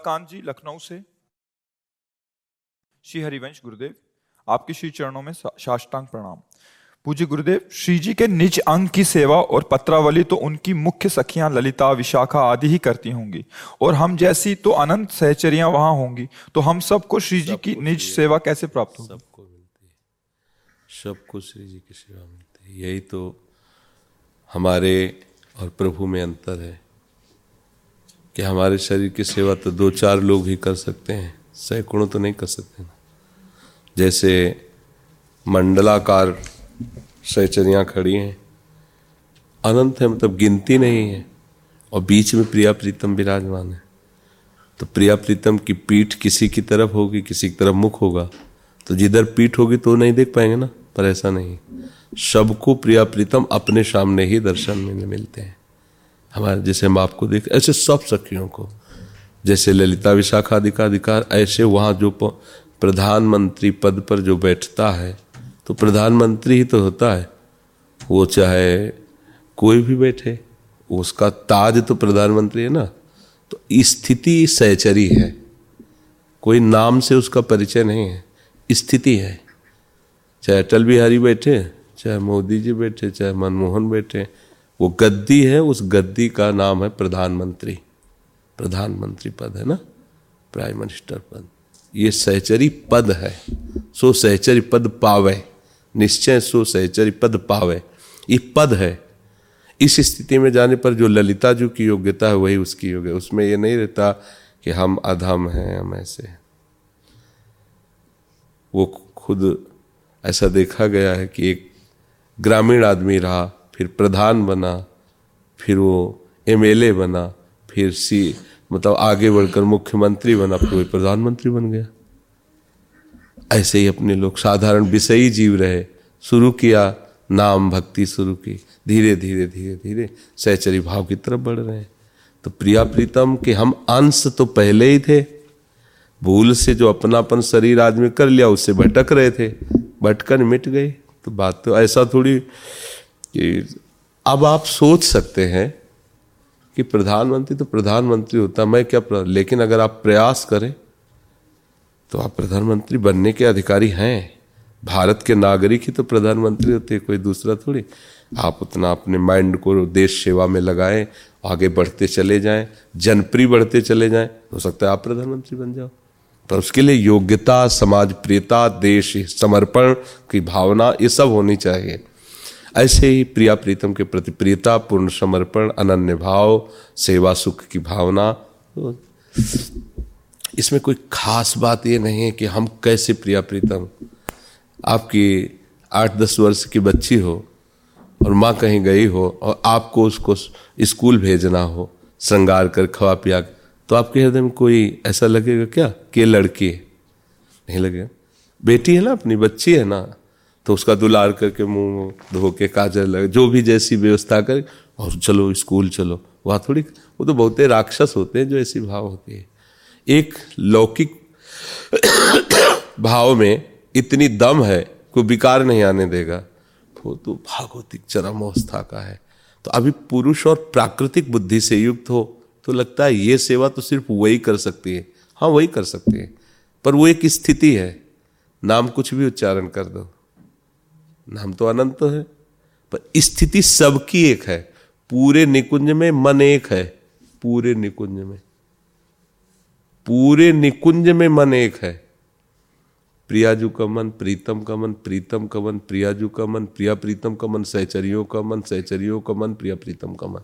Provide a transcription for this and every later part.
कमलाकांत जी लखनऊ से। श्री हरिवंश गुरुदेव आपके श्री चरणों में साष्टांग प्रणाम। पूज्य गुरुदेव श्री जी के निज अंग की सेवा और पत्रावली तो उनकी मुख्य सखियाँ ललिता विशाखा आदि ही करती होंगी। और हम जैसी तो अनंत सहचरियाँ वहाँ होंगी तो हम सबको श्री जी की निज सेवा कैसे प्राप्त होगी? सबको मिलती है। सबको श्री जी की सेवा मिलती है। यही तो हमारे और प्रभु में अंतर है। कि हमारे शरीर की सेवा तो दो चार लोग ही कर सकते हैं। सैकड़ों तो नहीं कर सकते। ना जैसे मंडलाकार सहचरियाँ खड़ी हैं। अनंत है मतलब गिनती नहीं है। और बीच में प्रिया प्रीतम विराजमान है। तो प्रिया प्रीतम की पीठ किसी की तरफ़ होगी, किसी की तरफ़ मुख होगा। तो जिधर पीठ होगी तो नहीं देख पाएँगे ना, पर ऐसा नहीं। सबको प्रिया प्रीतम अपने सामने ही दर्शन में मिलते हैं। हमारे जैसे हम आपको देख, ऐसे सब सखियों को, जैसे ललिता विशाखाधिकार अधिकार ऐसे वहाँ जो प्रधानमंत्री पद पर जो बैठता है तो प्रधानमंत्री ही तो होता है। वो चाहे कोई भी बैठे, उसका ताज तो प्रधानमंत्री है ना। तो स्थिति सहचरी है। कोई नाम से उसका परिचय नहीं है। स्थिति है। चाहे अटल बिहारी बैठे, चाहे मोदी जी बैठे, चाहे मनमोहन बैठे वो गद्दी है, उस गद्दी का नाम है प्रधानमंत्री। प्रधानमंत्री पद है ना? प्राइम मिनिस्टर पद। ये सहचरी पद है। सो सहचरी पद पावे। निश्चय सो सहचरी पद पावे। ये पद है। इस स्थिति में जाने पर जो ललिता जी की योग्यता है, वही उसकी योग्य उसमें ये नहीं रहता कि हम अधम हैं, हम ऐसे हैं। वो खुद ऐसा देखा गया है कि एक ग्रामीण आदमी रहा फिर प्रधान बना, फिर वो एमएलए बना, फिर सी मतलब आगे बढ़कर मुख्यमंत्री बना, फिर वो प्रधानमंत्री बन गया। ऐसे ही अपने लोग साधारण विषयी जीव रहे। शुरू किया, नाम भक्ति शुरू की। धीरे धीरे धीरे धीरे सहचरी भाव की तरफ़ बढ़ रहे हैं। तो प्रिया प्रीतम के हम अंश तो पहले ही थे। भूल से जो अपनापन शरीर आदमी कर लिया, उससे भटक रहे थे। भटकर मिट गए तो बात तो ऐसा थोड़ी कि अब आप सोच सकते हैं कि प्रधानमंत्री तो प्रधानमंत्री होता, मैं क्या. लेकिन अगर आप प्रयास करें तो आप प्रधानमंत्री बनने के अधिकारी हैं। भारत के नागरिक ही तो प्रधानमंत्री होते कोई दूसरा थोड़ी। आप उतना अपने माइंड को देश सेवा में लगाएँ, आगे बढ़ते चले जाएँ, जनप्रिय बढ़ते चले जाएँ, हो सकता है आप प्रधानमंत्री बन जाओ। पर उसके लिए योग्यता, समाज प्रियता, देश समर्पण की भावना, ये सब होनी चाहिए। ऐसे ही प्रिया प्रीतम के प्रति प्रियता पूर्ण समर्पण, अनन्य भाव, सेवा सुख की भावना। तो इसमें कोई खास बात ये नहीं है कि हम कैसे प्रिया प्रीतम, आपकी आठ दस वर्ष की बच्ची हो और माँ कहीं गई हो और आपको उसको स्कूल भेजना हो, श्रृंगार कर, खवा पिया तो आपके हृदय में कोई ऐसा लगेगा क्या कि लड़की है? नहीं लगेगा? बेटी है ना अपनी, बच्ची है ना? तो उसका दुलार करके मुँह धो के काजल लगे, जो भी जैसी व्यवस्था करे, और चलो स्कूल चलो। वहाँ थोड़ी, वो तो बहुते राक्षस होते हैं जो ऐसी भाव होती है। एक लौकिक भाव में इतनी दम है, कोई विकार नहीं आने देगा। वो तो भागवतिक चरम अवस्था का है। तो अभी पुरुष और प्राकृतिक बुद्धि से युक्त हो तो लगता है ये सेवा तो सिर्फ़ वही कर सकती है। हाँ वही कर सकती है। पर वो एक स्थिति है। नाम कुछ भी उच्चारण कर दो। नाम तो अनंत है, पर स्थिति सबकी एक है। पूरे निकुंज में मन एक है। पूरे निकुंज में। पूरे निकुंज में मन एक है। प्रियाजू का मन, प्रीतम का मन, प्रीतम का मन, प्रियाजू का मन, प्रिया प्रीतम का मन, सहचरियों का मन, सहचरियों का मन, प्रिया प्रीतम का मन।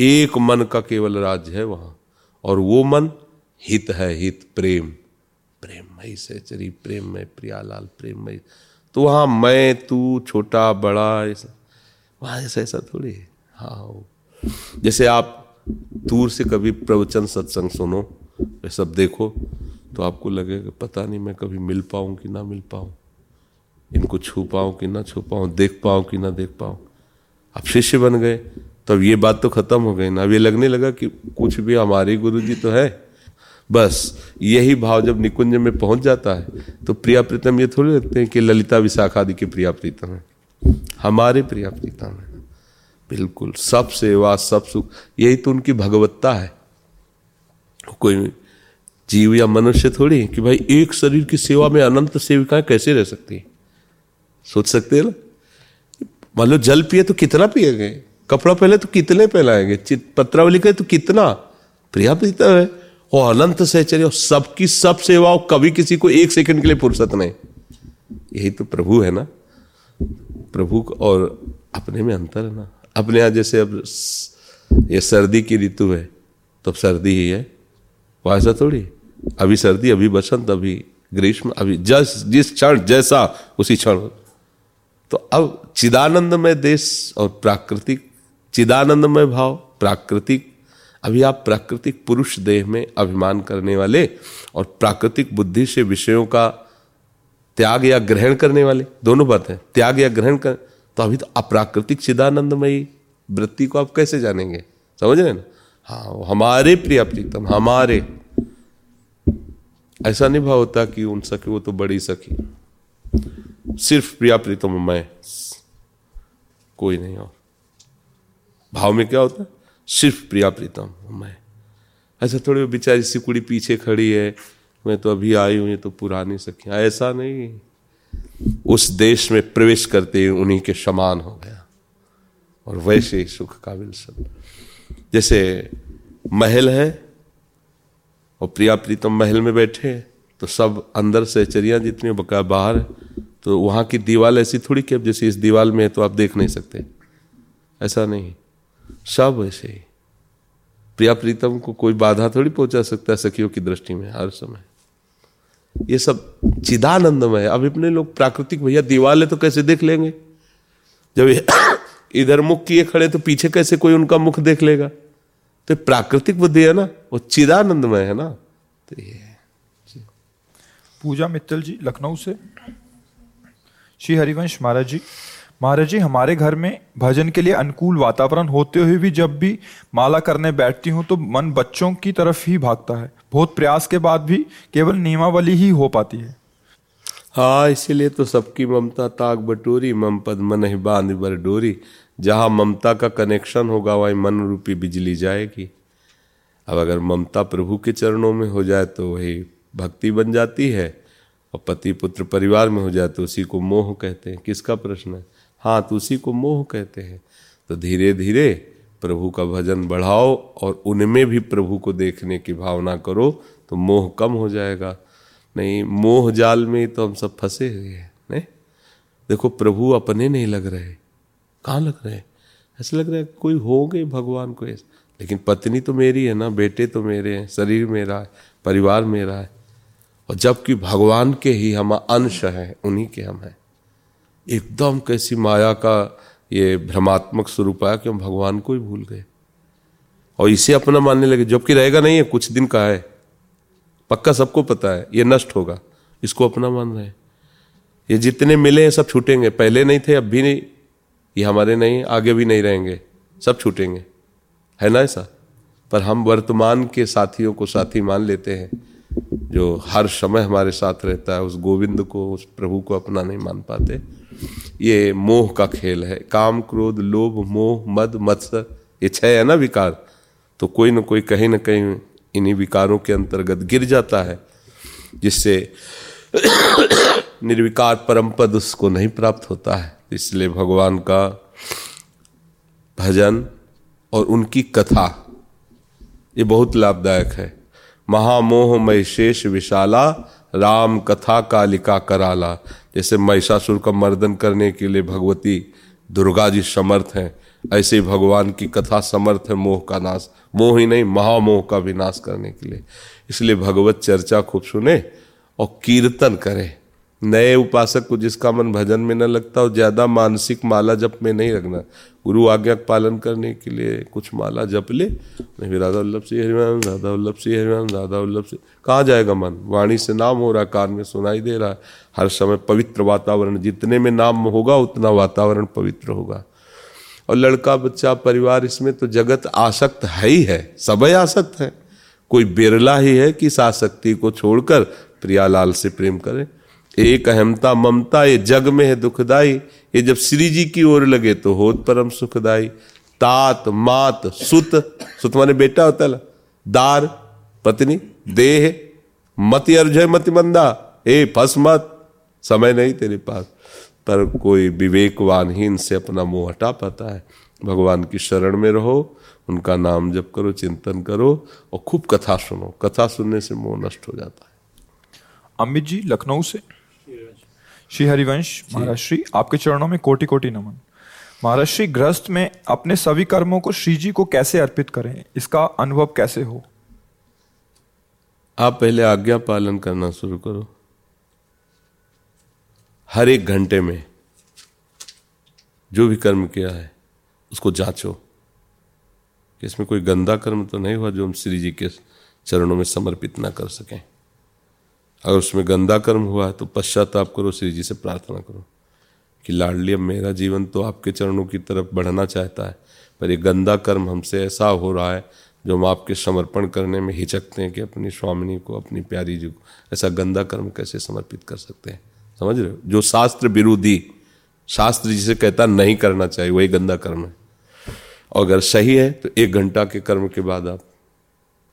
एक मन का केवल राज्य है वहाँ, और वो मन हित है, हित, प्रेम। प्रेममय सहचरी प्रेममय प्रियालाल प्रेममय तो वहाँ मैं, तू, छोटा, बड़ा, ऐसा। वहाँ, ऐसा ऐसा थोड़ी है। हाँ जैसे आप दूर से कभी प्रवचन सत्संग सुनो, ये सब देखो तो आपको लगेगा, पता नहीं मैं कभी मिल पाऊँ कि ना मिल पाऊँ। इनको छू पाऊँ कि ना छू पाऊँ, देख पाऊँ कि ना देख पाऊँ। आप शिष्य बन गए तो अब ये बात तो खत्म हो गई ना। अब ये लगने लगा कि कुछ भी हमारे गुरु जी तो है। बस यही भाव जब निकुंज में पहुँच जाता है तो प्रिया प्रीतम ये थोड़ी लगते हैं कि ललिता विशाखा आदि के प्रिया प्रीतम है। हमारे प्रिया प्रीतम है। बिल्कुल, सब सेवा, सब सुख, यही तो उनकी भगवत्ता है। कोई जीव या मनुष्य थोड़ी कि भाई एक शरीर की सेवा में अनंत सेविकाएँ कैसे रह सकती है? सोच सकते हैं ना? मान लो जल पिए तो कितना पिएगे? कपड़ा पहले तो कितने पहनाएँगे पत्रावली का तो कितना? प्रिया प्रीतम है। और अनंत सहचर्य सबकी सब सेवाओं कभी किसी को एक सेकंड के लिए फुर्सत नहीं। यही तो प्रभु है ना? प्रभु और अपने में अंतर है ना? अपने यहाँ जैसे अब ये सर्दी की ऋतु है तो अब सर्दी ही है। वो ऐसा थोड़ी। अभी सर्दी, अभी बसंत, अभी ग्रीष्म, अभी जस, जिस क्षण जैसा, उसी क्षण। तो अब चिदानंदमय देश और प्राकृतिक, चिदानंदमय भाव, प्राकृतिक अभी आप प्राकृतिक पुरुष देह में अभिमान करने वाले और प्राकृतिक बुद्धि से विषयों का त्याग या ग्रहण करने वाले, दोनों बात है, त्याग या ग्रहण कर तो अभी तो अप्राकृतिक चिदानंदमयी वृत्ति को आप कैसे जानेंगे? समझ रहे ना? हाँ हमारे प्रिय प्रीतम, हमारे। ऐसा नहीं भाव होता कि उन सखी, वो तो बड़ी सखी। सिर्फ़ प्रिया प्रीतम मैं, कोई नहीं और। भाव में क्या होता है? सिर्फ़ प्रिया प्रीतम, मैं। ऐसा थोड़ी बेचारी सिकुड़ी पीछे खड़ी है, मैं तो अभी आई हूँ, ये तो पुरानी सखियाँ। ऐसा नहीं। उस देश में प्रवेश करते ही उन्हीं के समान हो गया। और वैसे ही सुख का विलसन जैसे महल है, और प्रिया प्रीतम महल में बैठे तो सब अंदर से चरिया जितनी बका बाहर तो वहाँ की दीवार ऐसी थोड़ी कि अब जैसे इस दीवार में है तो आप देख नहीं सकते। ऐसा नहीं। सब ऐसे ही। प्रिया प्रीतम को कोई बाधा थोड़ी पहुँचा सकता है सखियों की दृष्टि में हर समय। ये सब चिदानंदमय है। अब इतने लोग प्राकृतिक भैया दीवार है तो कैसे देख लेंगे? जब इधर मुख किए खड़े तो पीछे कैसे कोई उनका मुख देख लेगा? तो प्राकृतिक बुद्धि है ना? वो चिदानंदमय है ना? तो ये पूजा मित्तल जी, लखनऊ से। श्री हरिवंश महाराज जी। महाराज जी, हमारे घर में भजन के लिए अनुकूल वातावरण होते हुए भी जब भी माला करने बैठती हूँ तो मन बच्चों की तरफ़ ही भागता है। बहुत प्रयास के बाद भी केवल नियमावली ही हो पाती है। हाँ इसीलिए तो सबकी ममता ताक बटोरी, मम पद मन ही बाँध बर डोरी। जहाँ ममता का कनेक्शन होगा, वहीं मन रूपी बिजली जाएगी। अब अगर ममता प्रभु के चरणों में हो जाए तो वही भक्ति बन जाती है। और पति पुत्र परिवार में हो जाए तो उसी को मोह कहते हैं। किसका प्रश्न है? हाँ तो उसी को मोह कहते हैं। तो धीरे धीरे प्रभु का भजन बढ़ाओ और उनमें भी प्रभु को देखने की भावना करो तो मोह कम हो जाएगा। नहीं, मोह जाल में तो हम सब फंसे हुए हैं, नहीं? देखो, प्रभु अपने नहीं लग रहे। कहाँ लग रहे? ऐसे लग रहा है कोई हो गए भगवान को ऐसे। लेकिन पत्नी तो मेरी है ना, बेटे तो मेरे हैं, शरीर मेरा है, परिवार मेरा है। और जबकि भगवान के ही हम अंश हैं, उन्हीं के हम हैं। एकदम कैसी माया का ये भ्रमात्मक स्वरूप आया कि हम भगवान को ही भूल गए। और इसे अपना मानने लगे, जबकि रहेगा नहीं है कुछ दिन का है। पक्का सबको पता है, ये नष्ट होगा। इसको अपना मान रहे हैं। ये जितने मिले हैं, सब छूटेंगे। पहले नहीं थे, अब भी नहीं। ये हमारे नहीं, आगे भी नहीं रहेंगे। सब छूटेंगे। है ना ऐसा? पर हम वर्तमान के साथियों को साथी मान लेते हैं, जो हर समय हमारे साथ रहता है, उस गोविंद को, उस प्रभु को अपना नहीं मान पाते। ये मोह का खेल है। काम, क्रोध, लोभ, मोह, मद मत्सर ये छह है ना विकार? तो कोई ना कोई, कहीं ना कहीं इन्हीं विकारों के अंतर्गत गिर जाता है, जिससे निर्विकार परम पद उसको नहीं प्राप्त होता है। इसलिए भगवान का भजन और उनकी कथा, ये बहुत लाभदायक है। महामोह मय शेष विशाला राम कथा कालिका कराला। जैसे महिषासुर का मर्दन करने के लिए भगवती दुर्गा जी समर्थ हैं, ऐसे भगवान की कथा समर्थ है मोह का नाश, मोह ही नहीं, महामोह का विनाश करने के लिए। इसलिए भगवत चर्चा खूब सुने और कीर्तन करें। नए उपासक को जिसका मन भजन में न लगता हो, ज़्यादा मानसिक माला जप में नहीं रखना। गुरु आज्ञा का पालन करने के लिए कुछ माला जप ले। नहीं राधा वल्लभ सिंह हरिमान राधा वल्लभ सिंह हरिमान राधा वल्लभ सिंह। कहाँ जाएगा मन? वाणी से नाम हो रहा कान में सुनाई दे रहा है। हर समय पवित्र वातावरण, जितने में नाम होगा, उतना वातावरण पवित्र होगा। और लड़का, बच्चा, परिवार, इसमें तो जगत आसक्त है ही है सब आसक्त है। कोई बिरला ही है कि इस आसक्ति को छोड़कर प्रियालाल से प्रेम करे। एक अहमता ममता, ये जग में है दुखदाई। ये जब श्री जी की ओर लगे तो होत परम सुखदाई। तात, मात, सुत सुत माने बेटा होता है दार, पत्नी, देह, मति अर्जय मति मंदा। ए, फस मत। समय नहीं तेरे पास। पर कोई विवेकवान ही इनसे अपना मुँह हटा पाता है। भगवान की शरण में रहो, उनका नाम जप करो, चिंतन करो और खूब कथा सुनो। कथा सुनने से मोह नष्ट हो जाता है। अमित जी, लखनऊ से? श्री हरिवंश महाराज श्री आपके चरणों में कोटि कोटि नमन। महाराज श्री ग्रस्त में अपने सभी कर्मों को श्री जी को कैसे अर्पित करें? इसका अनुभव कैसे हो? आप पहले आज्ञा पालन करना शुरू करो। हर एक घंटे में जो भी कर्म किया है उसको जांचो। कि इसमें कोई गंदा कर्म तो नहीं हुआ जो हम श्री जी के चरणों में समर्पित ना कर सकें। अगर उसमें गंदा कर्म हुआ है तो पश्चाताप करो, श्री जी से प्रार्थना करो कि लाडली, अब मेरा जीवन तो आपके चरणों की तरफ़ बढ़ना चाहता है, पर ये गंदा कर्म हमसे ऐसा हो रहा है जो हम आपके समर्पण करने में हिचकते हैं कि अपनी स्वामिनी को, अपनी प्यारी जी को, ऐसा गंदा कर्म कैसे समर्पित कर सकते हैं? समझ रहे हो? जो शास्त्र विरोधी, शास्त्र जिसे कहता, नहीं करना चाहिए, वही गंदा कर्म है। और अगर सही है तो एक घंटा के कर्म के बाद आप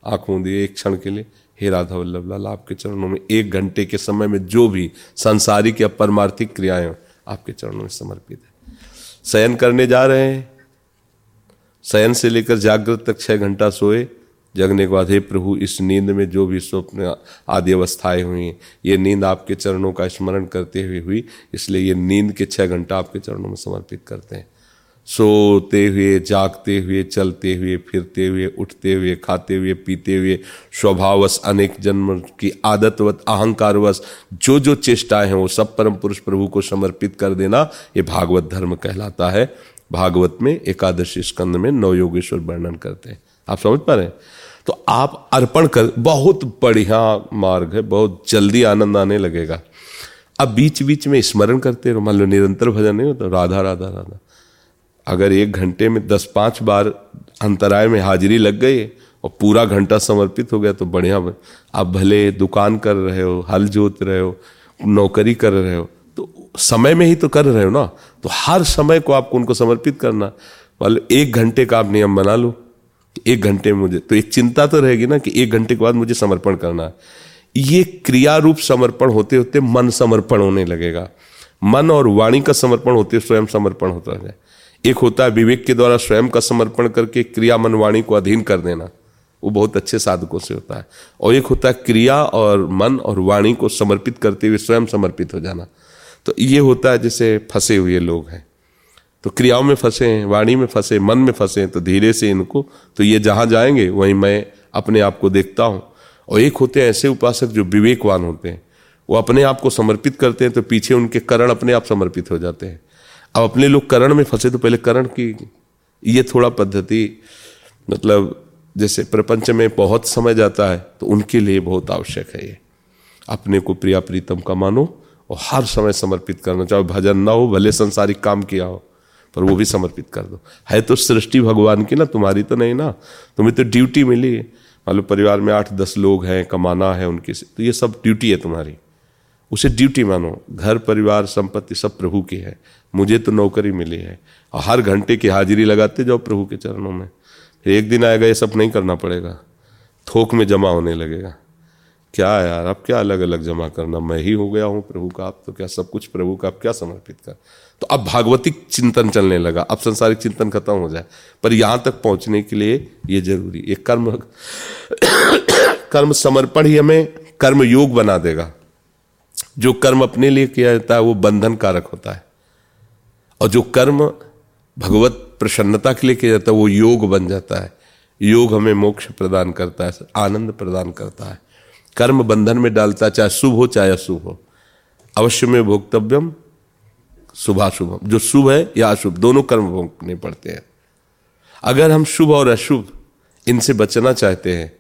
आँख मूंदिए एक क्षण के लिए हे राधा वल्लभ, लाल, आपके चरणों में एक घंटे के समय में जो भी सांसारिक या परमार्थिक क्रियाएँ आपके चरणों में समर्पित है। शयन करने जा रहे हैं। शयन से लेकर जागृत तक छह घंटा सोए। जगने के बाद, हे प्रभु, इस नींद में जो भी स्वप्न आदि अवस्थाएँ हुई, ये नींद आपके चरणों का स्मरण करते हुए हुई, इसलिए ये नींद के छह घंटा आपके चरणों में समर्पित करते हैं। सोते हुए, जागते हुए, चलते हुए, फिरते हुए, उठते हुए, खाते हुए, पीते हुए स्वभावश अनेक जन्म की आदतवत, अहंकारवश जो जो चेष्टाएँ हैं वो सब परम पुरुष प्रभु को समर्पित कर देना ये भागवत धर्म कहलाता है। भागवत में एकादशी स्कंद में नव योगेश्वर वर्णन करते हैं। आप समझ पा रहे हैं? तो आप अर्पण कर, बहुत बढ़िया मार्ग है, बहुत जल्दी आनंद आने लगेगा। अब बीच बीच में स्मरण करते रहो, मान लो निरंतर भजन नहीं होता, राधा राधा राधा। अगर एक घंटे में दस पाँच बार अंतराय में हाजिरी लग गई और पूरा घंटा समर्पित हो गया तो बढ़िया आप भले दुकान कर रहे हो, हल जोत रहे हो, नौकरी कर रहे हो तो समय में ही तो कर रहे हो ना। तो हर समय को आपको उनको समर्पित करना। मतलब एक घंटे का आप नियम बना लो एक घंटे में मुझे तो एक चिंता तो रहेगी ना कि एक घंटे के बाद मुझे समर्पण करना है। ये क्रिया रूप समर्पण होते होते मन समर्पण होने लगेगा। मन और वाणी का समर्पण होते स्वयं समर्पण होता है एक होता है विवेक के द्वारा स्वयं का समर्पण करके क्रिया मन वाणी को अधीन कर देना। वो बहुत अच्छे साधकों से होता है। और एक होता है क्रिया और मन और वाणी को समर्पित करते हुए स्वयं समर्पित हो जाना। तो ये होता है जैसे फंसे हुए लोग हैं। तो क्रियाओं में फंसे हैं, वाणी में फंसे मन में फंसे तो धीरे से इनको तो ये जहाँ जाएँगे, वहीं मैं अपने आप को देखता हूँ। और एक होते हैं ऐसे उपासक जो विवेकवान होते हैं। वो अपने आप को समर्पित करते हैं तो पीछे उनके करण अपने आप समर्पित हो जाते हैं। अब अपने लोग करण में फंसे तो पहले करण की ये थोड़ा पद्धति मतलब जैसे प्रपंच में बहुत समय जाता है तो उनके लिए बहुत आवश्यक है ये। अपने को प्रिया प्रीतम का मानो और हर समय समर्पित करना, चाहे भजन ना हो, भले संसारिक काम किया हो, पर वो भी समर्पित कर दो। है तो सृष्टि भगवान की ना, तुम्हारी तो नहीं ना। तुम्हें तो ड्यूटी मिली। है मान लो परिवार में आठ दस लोग हैं, कमाना है उनके से तो ये सब ड्यूटी है तुम्हारी। उसे ड्यूटी मानो। घर, परिवार, संपत्ति सब प्रभु की है। मुझे तो नौकरी मिली है। और हर घंटे की हाजिरी लगाते जाओ प्रभु के चरणों में। फिर एक दिन आएगा, ये सब नहीं करना पड़ेगा। थोक में जमा होने लगेगा। क्या यार, अब क्या अलग अलग जमा करना? मैं ही हो गया हूँ प्रभु का। आप तो क्या सब कुछ प्रभु का? आप क्या समर्पित कर? तो अब भागवतिक चिंतन चलने लगा। अब संसारिक चिंतन खत्म हो जाए। पर यहाँ तक पहुँचने के लिए ये ज़रूरी। एक कर्म कर्म समर्पण ही हमें कर्म योग बना देगा। जो कर्म अपने लिए किया जाता है, वो बंधन कारक होता है। और जो कर्म भगवत प्रसन्नता के लिए किया जाता है, वो योग बन जाता है। योग हमें मोक्ष प्रदान करता है, आनंद प्रदान करता है। कर्म बंधन में डालता है चाहे शुभ हो, चाहे अशुभ हो। अवश्य में भोक्तव्यम शुभाशुभम। जो शुभ है या अशुभ, दोनों कर्म भोगने पड़ते हैं। अगर हम शुभ और अशुभ इनसे बचना चाहते हैं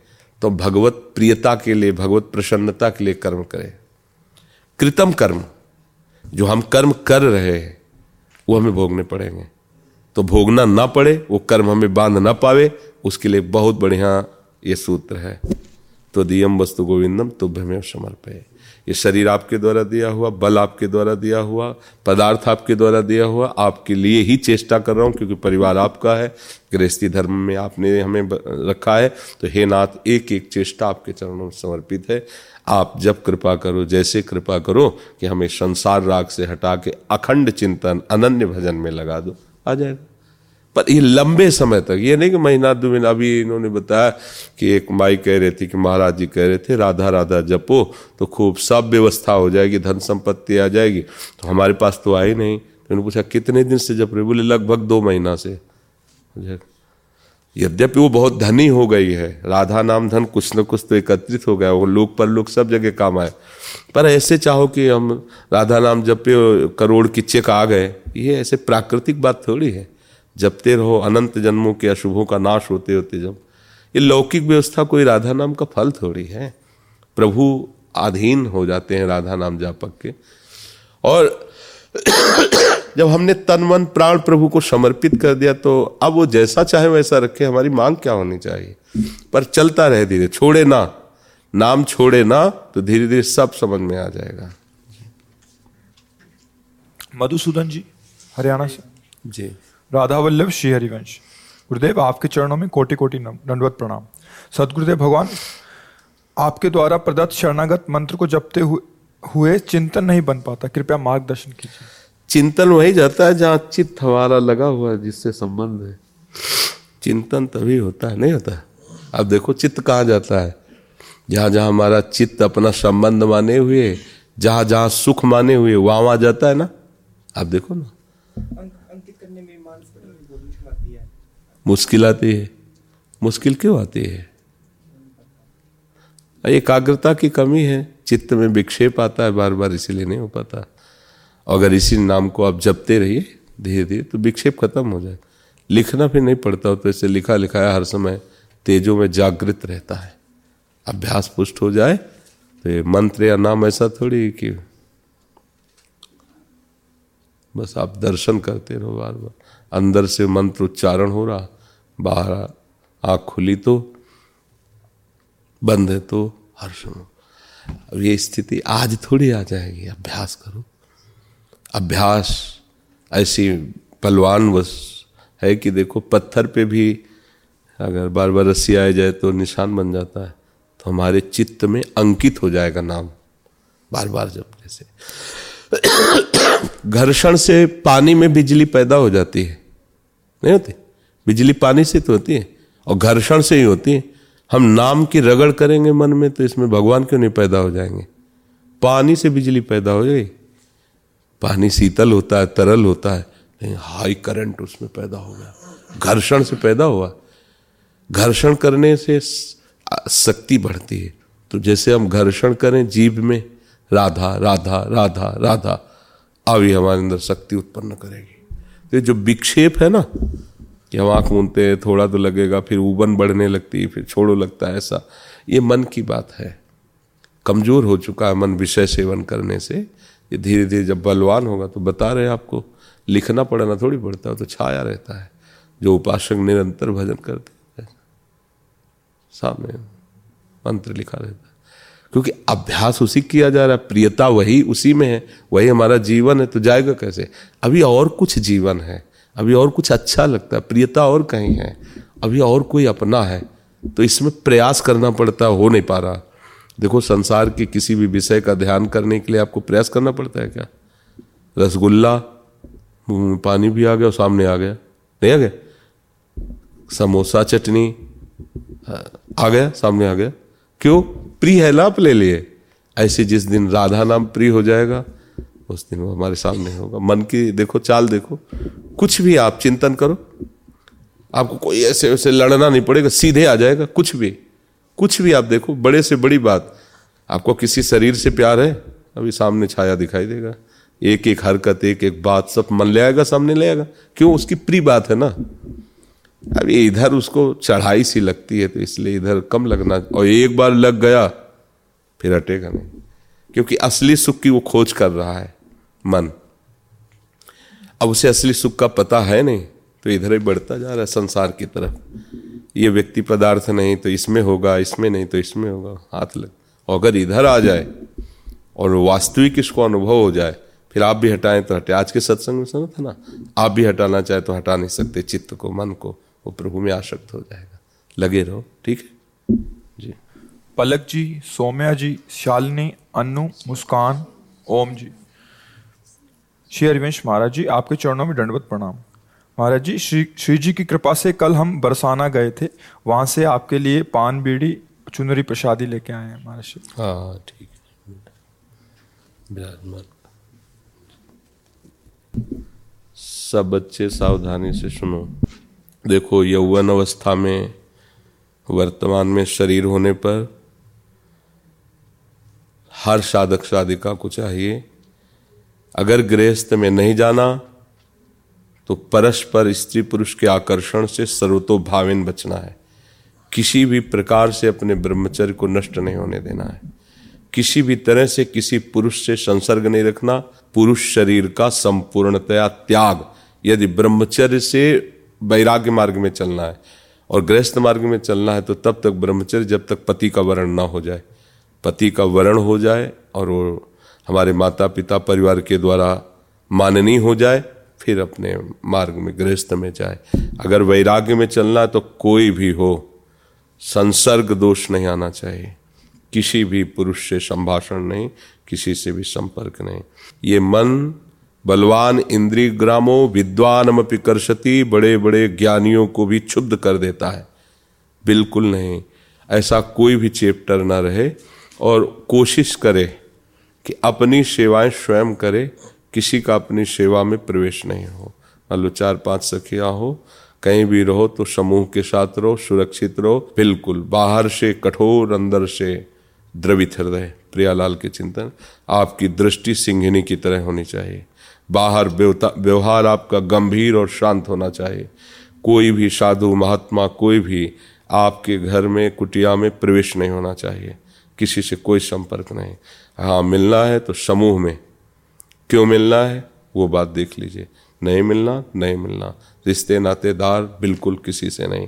तो भगवत प्रियता के लिए, भगवत प्रसन्नता के लिए कर्म करें। कृतम कर्म, जो हम कर्म कर रहे हैं, वो हमें भोगने पड़ेंगे। तो भोगना ना पड़े, वो कर्म हमें बाँध ना पावे, उसके लिए बहुत बढ़िया ये सूत्र है। तो दियम वस्तु गोविंदम तुभ्यमेव समर्पय। ये शरीर आपके द्वारा दिया हुआ, बल आपके द्वारा दिया हुआ, पदार्थ आपके द्वारा दिया हुआ, आपके लिए ही चेष्टा कर रहा हूँ, क्योंकि परिवार आपका है, गृहस्थी धर्म में आपने हमें रखा है तो हे नाथ एक एक चेष्टा आपके चरणों में समर्पित है। आप जब कृपा करो, जैसे कृपा करो कि हमें संसार राग से हटा के अखंड चिंतन, अनन्य भजन में लगा दो। आ जाएगा पर ये लंबे समय तक, ये नहीं कि महीना, दो महीना, अभी इन्होंने बताया कि एक माई कह रही थी कि महाराज जी कह रहे थे, राधा राधा जपो तो खूब सब व्यवस्था हो जाएगी, धन संपत्ति आ जाएगी। तो हमारे पास तो आई नहीं। तो उन्होंने पूछा, कितने दिन से जप रहे बोले, लगभग दो महीना से। यद्यपि वो बहुत धनी हो गई है, राधा नाम धन कुछ न कुछ तो एकत्रित हो गया, वो लोक पर लोग सब जगह काम आए। पर ऐसे चाहो कि हम राधा नाम जपे करोड़ की चेक आ गए, ये ऐसे प्राकृतिक बात थोड़ी है। जपते रहो, अनंत जन्मों के अशुभों का नाश होते होते जब, ये लौकिक व्यवस्था कोई राधा नाम का फल थोड़ी है। प्रभु अधीन हो जाते हैं राधा नाम जापक के। और जब हमने तन मन प्राण प्रभु को समर्पित कर दिया तो अब वो जैसा चाहे वैसा रखे हमारी मांग क्या होनी चाहिए? पर चलता रहे धीरे छोड़े ना। नाम छोड़े ना तो धीरे धीरे सब समझ में आ जाएगा। मधुसूदन जी हरियाणा से। जी। राधा वल्लभ श्री हरिवंश गुरुदेव आपके चरणों में कोटि कोटि दंडवत प्रणाम। सदगुरुदेव भगवान आपके द्वारा प्रदत्त शरणागत मंत्र को जपते हुए हुए चिंतन नहीं बन पाता कृपया मार्गदर्शन कीजिए। चिंतन वही जाता है जहाँ चित्त हमारा लगा हुआ है जिससे संबंध है। चिंतन तभी होता है नहीं होता? अब देखो चित्त कहाँ जाता है। जहाँ जहाँ हमारा चित्त अपना संबंध माने हुए जहाँ जहाँ सुख माने हुए वहाँ वहाँ जाता है ना? आप देखो ना। मुश्किल आती है। मुश्किल क्यों आती है? एकाग्रता की कमी है। चित्त में विक्षेप आता है बार बार इसीलिए नहीं हो पाता। अगर इसी नाम को आप जपते रहिए धीरे धीरे तो विक्षेप खत्म हो जाए। लिखना फिर नहीं पड़ता हो तो ऐसे लिखा लिखाया हर समय तेजों में जागृत रहता है। अभ्यास पुष्ट हो जाए तो ये मंत्र या नाम ऐसा थोड़ी कि बस आप दर्शन करते रहो बार बार। अंदर से मंत्र उच्चारण हो रहा, बाहर आँख खुली तो बंद है तो हर्ष अब ये स्थिति आज थोड़ी आ जाएगी, अभ्यास करो। अभ्यास, ऐसी पलवान बस है कि देखो पत्थर पे भी अगर बार बार रस्सी आ जाए तो निशान बन जाता है तो हमारे चित्त में अंकित हो जाएगा नाम। बार बार जब जैसे घर्षण से पानी में बिजली पैदा हो जाती है। नहीं होती? बिजली पानी से तो होती है और घर्षण से ही होती है। हम नाम की रगड़ करेंगे मन में तो इसमें भगवान क्यों नहीं पैदा हो जाएँगे? पानी से बिजली पैदा हो जाएगी पानी शीतल होता है, तरल होता है। लेकिन हाई करंट उसमें पैदा हो गया। घर्षण से पैदा हुआ। घर्षण करने से शक्ति बढ़ती है। तो जैसे हम घर्षण करें जीव में, राधा राधा राधा राधा अभी हमारे अंदर शक्ति उत्पन्न करेगी। तो जो विक्षेप है ना, कि हम आँख मूंदते हैं, थोड़ा तो लगेगा, फिर उबन बढ़ने लगती है, फिर छोड़ो लगता है, ऐसा। ये मन की बात है। कमज़ोर हो चुका है मन विषय सेवन करने से। ये धीरे धीरे जब बलवान होगा तो बता रहे आपको, लिखना पढ़ना थोड़ी पड़ता है तो छाया रहता है, जो उपासक निरंतर भजन करते हैं। सामने मंत्र लिखा रहता है। क्योंकि अभ्यास उसी किया जा रहा है, प्रियता वही उसी में है, वही हमारा जीवन है तो जाएगा कैसे? अभी और कुछ जीवन है, अभी और कुछ अच्छा लगता है, प्रियता और कहीं है, अभी और कोई अपना है तो इसमें प्रयास करना पड़ता है हो नहीं पा रहा। देखो, संसार के किसी भी विषय का ध्यान करने के लिए आपको प्रयास करना पड़ता है क्या? रसगुल्ला पानी भी आ गया और सामने आ गया। नहीं आ गया? समोसा, चटनी आ गया, सामने आ गया। क्यों? प्रिय है आप ले लिए। ऐसे जिस दिन राधा नाम प्रिय हो जाएगा, उस दिन वो हमारे सामने होगा। मन की देखो, चाल देखो। कुछ भी आप चिंतन करो। आपको कोई ऐसे वैसे लड़ना नहीं पड़ेगा, सीधे आ जाएगा, कुछ भी। कुछ भी आप देखो, बड़े से बड़ी बात। आपको किसी शरीर से प्यार है? अभी सामने छाया दिखाई देगा। एक एक हरकत, एक एक बात सब मन ले आएगा, सामने ले आएगा। क्यों? उसकी प्री बात है ना। अभी इधर उसको चढ़ाई सी लगती है तो इसलिए इधर कम लगना। और एक बार लग गया, फिर हटेगा नहीं। क्योंकि असली सुख की वो खोज कर रहा है, मन। अब उसे असली सुख का पता है नहीं तो इधर ही बढ़ता जा रहा है संसार की तरफ़। ये व्यक्ति पदार्थ नहीं तो इसमें होगा, इसमें नहीं तो इसमें होगा। हाथ लग। और अगर इधर आ जाए और वास्तविक इसको अनुभव हो जाए, फिर आप भी हटाएँ तो हटे। आज के सत्संग में सुना था ना? आप भी हटाना चाहे तो हटा नहीं सकते। चित्त को, मन को, वो प्रभु में आसक्त हो जाएगा। लगे रहो, ठीक है? जी। पलक जी, सोम्या जी, शालिनी, अन्नू, मुस्कान, ओम जी। श्री हरिवंश महाराज जी, आपके चरणों में दंडवत प्रणाम। महाराज जी, श्री श्री जी की कृपा से कल हम बरसाना गए थे। वहाँ से आपके लिए पान, बीड़ी, चुनरी प्रसादी लेके आए हैं महाराज जी। हाँ ठीक सब बच्चे सावधानी से सुनो। देखो, यौवन अवस्था में, वर्तमान में शरीर होने पर हर साधक साधिका को चाहिए। अगर गृहस्थ में नहीं जाना तो परस्पर स्त्री पुरुष के आकर्षण से सर्वतोभाविन बचना है। किसी भी प्रकार से अपने ब्रह्मचर्य को नष्ट नहीं होने देना है। किसी भी तरह से किसी पुरुष से संसर्ग नहीं रखना, पुरुष शरीर का संपूर्णतया त्याग, यदि ब्रह्मचर्य से वैराग्य मार्ग में चलना है और गृहस्थ मार्ग में चलना है तो तब तक ब्रह्मचर्य जब तक पति का वर्ण ना हो जाए। पति का वर्ण हो जाए और वो हमारे माता पिता परिवार के द्वारा माननीय हो जाए फिर अपने मार्ग में, गृहस्थ में जाए। अगर वैराग्य में चलना तो कोई भी हो, संसर्ग दोष नहीं आना चाहिए। किसी भी पुरुष से संभाषण नहीं, किसी से भी संपर्क नहीं। ये मन बलवान इंद्री ग्रामो विद्वान पिकर्षति बड़े बड़े ज्ञानियों को भी क्षुब्ध कर देता है। बिल्कुल नहीं। ऐसा कोई भी चैप्टर ना रहे और कोशिश करे कि अपनी सेवाएँ स्वयं करे किसी का अपनी सेवा में प्रवेश नहीं हो। मान लो चार पाँच सखिया हो, कहीं भी रहो तो समूह के साथ रहो, सुरक्षित रहो, बिल्कुल बाहर से, कठोर अंदर से द्रवित हृदय, प्रियालाल के चिंतन, आपकी दृष्टि सिंहिनी की तरह होनी चाहिए। बाहर व्यवहार आपका गंभीर और शांत होना चाहिए। कोई भी साधु, महात्मा, कोई भी आपके घर में, कुटिया में प्रवेश नहीं होना चाहिए। किसी से कोई संपर्क नहीं। हाँ मिलना है तो समूह में क्यों मिलना है? वो बात देख लीजिए। नहीं मिलना नहीं मिलना। रिश्ते, नातेदार बिल्कुल किसी से नहीं।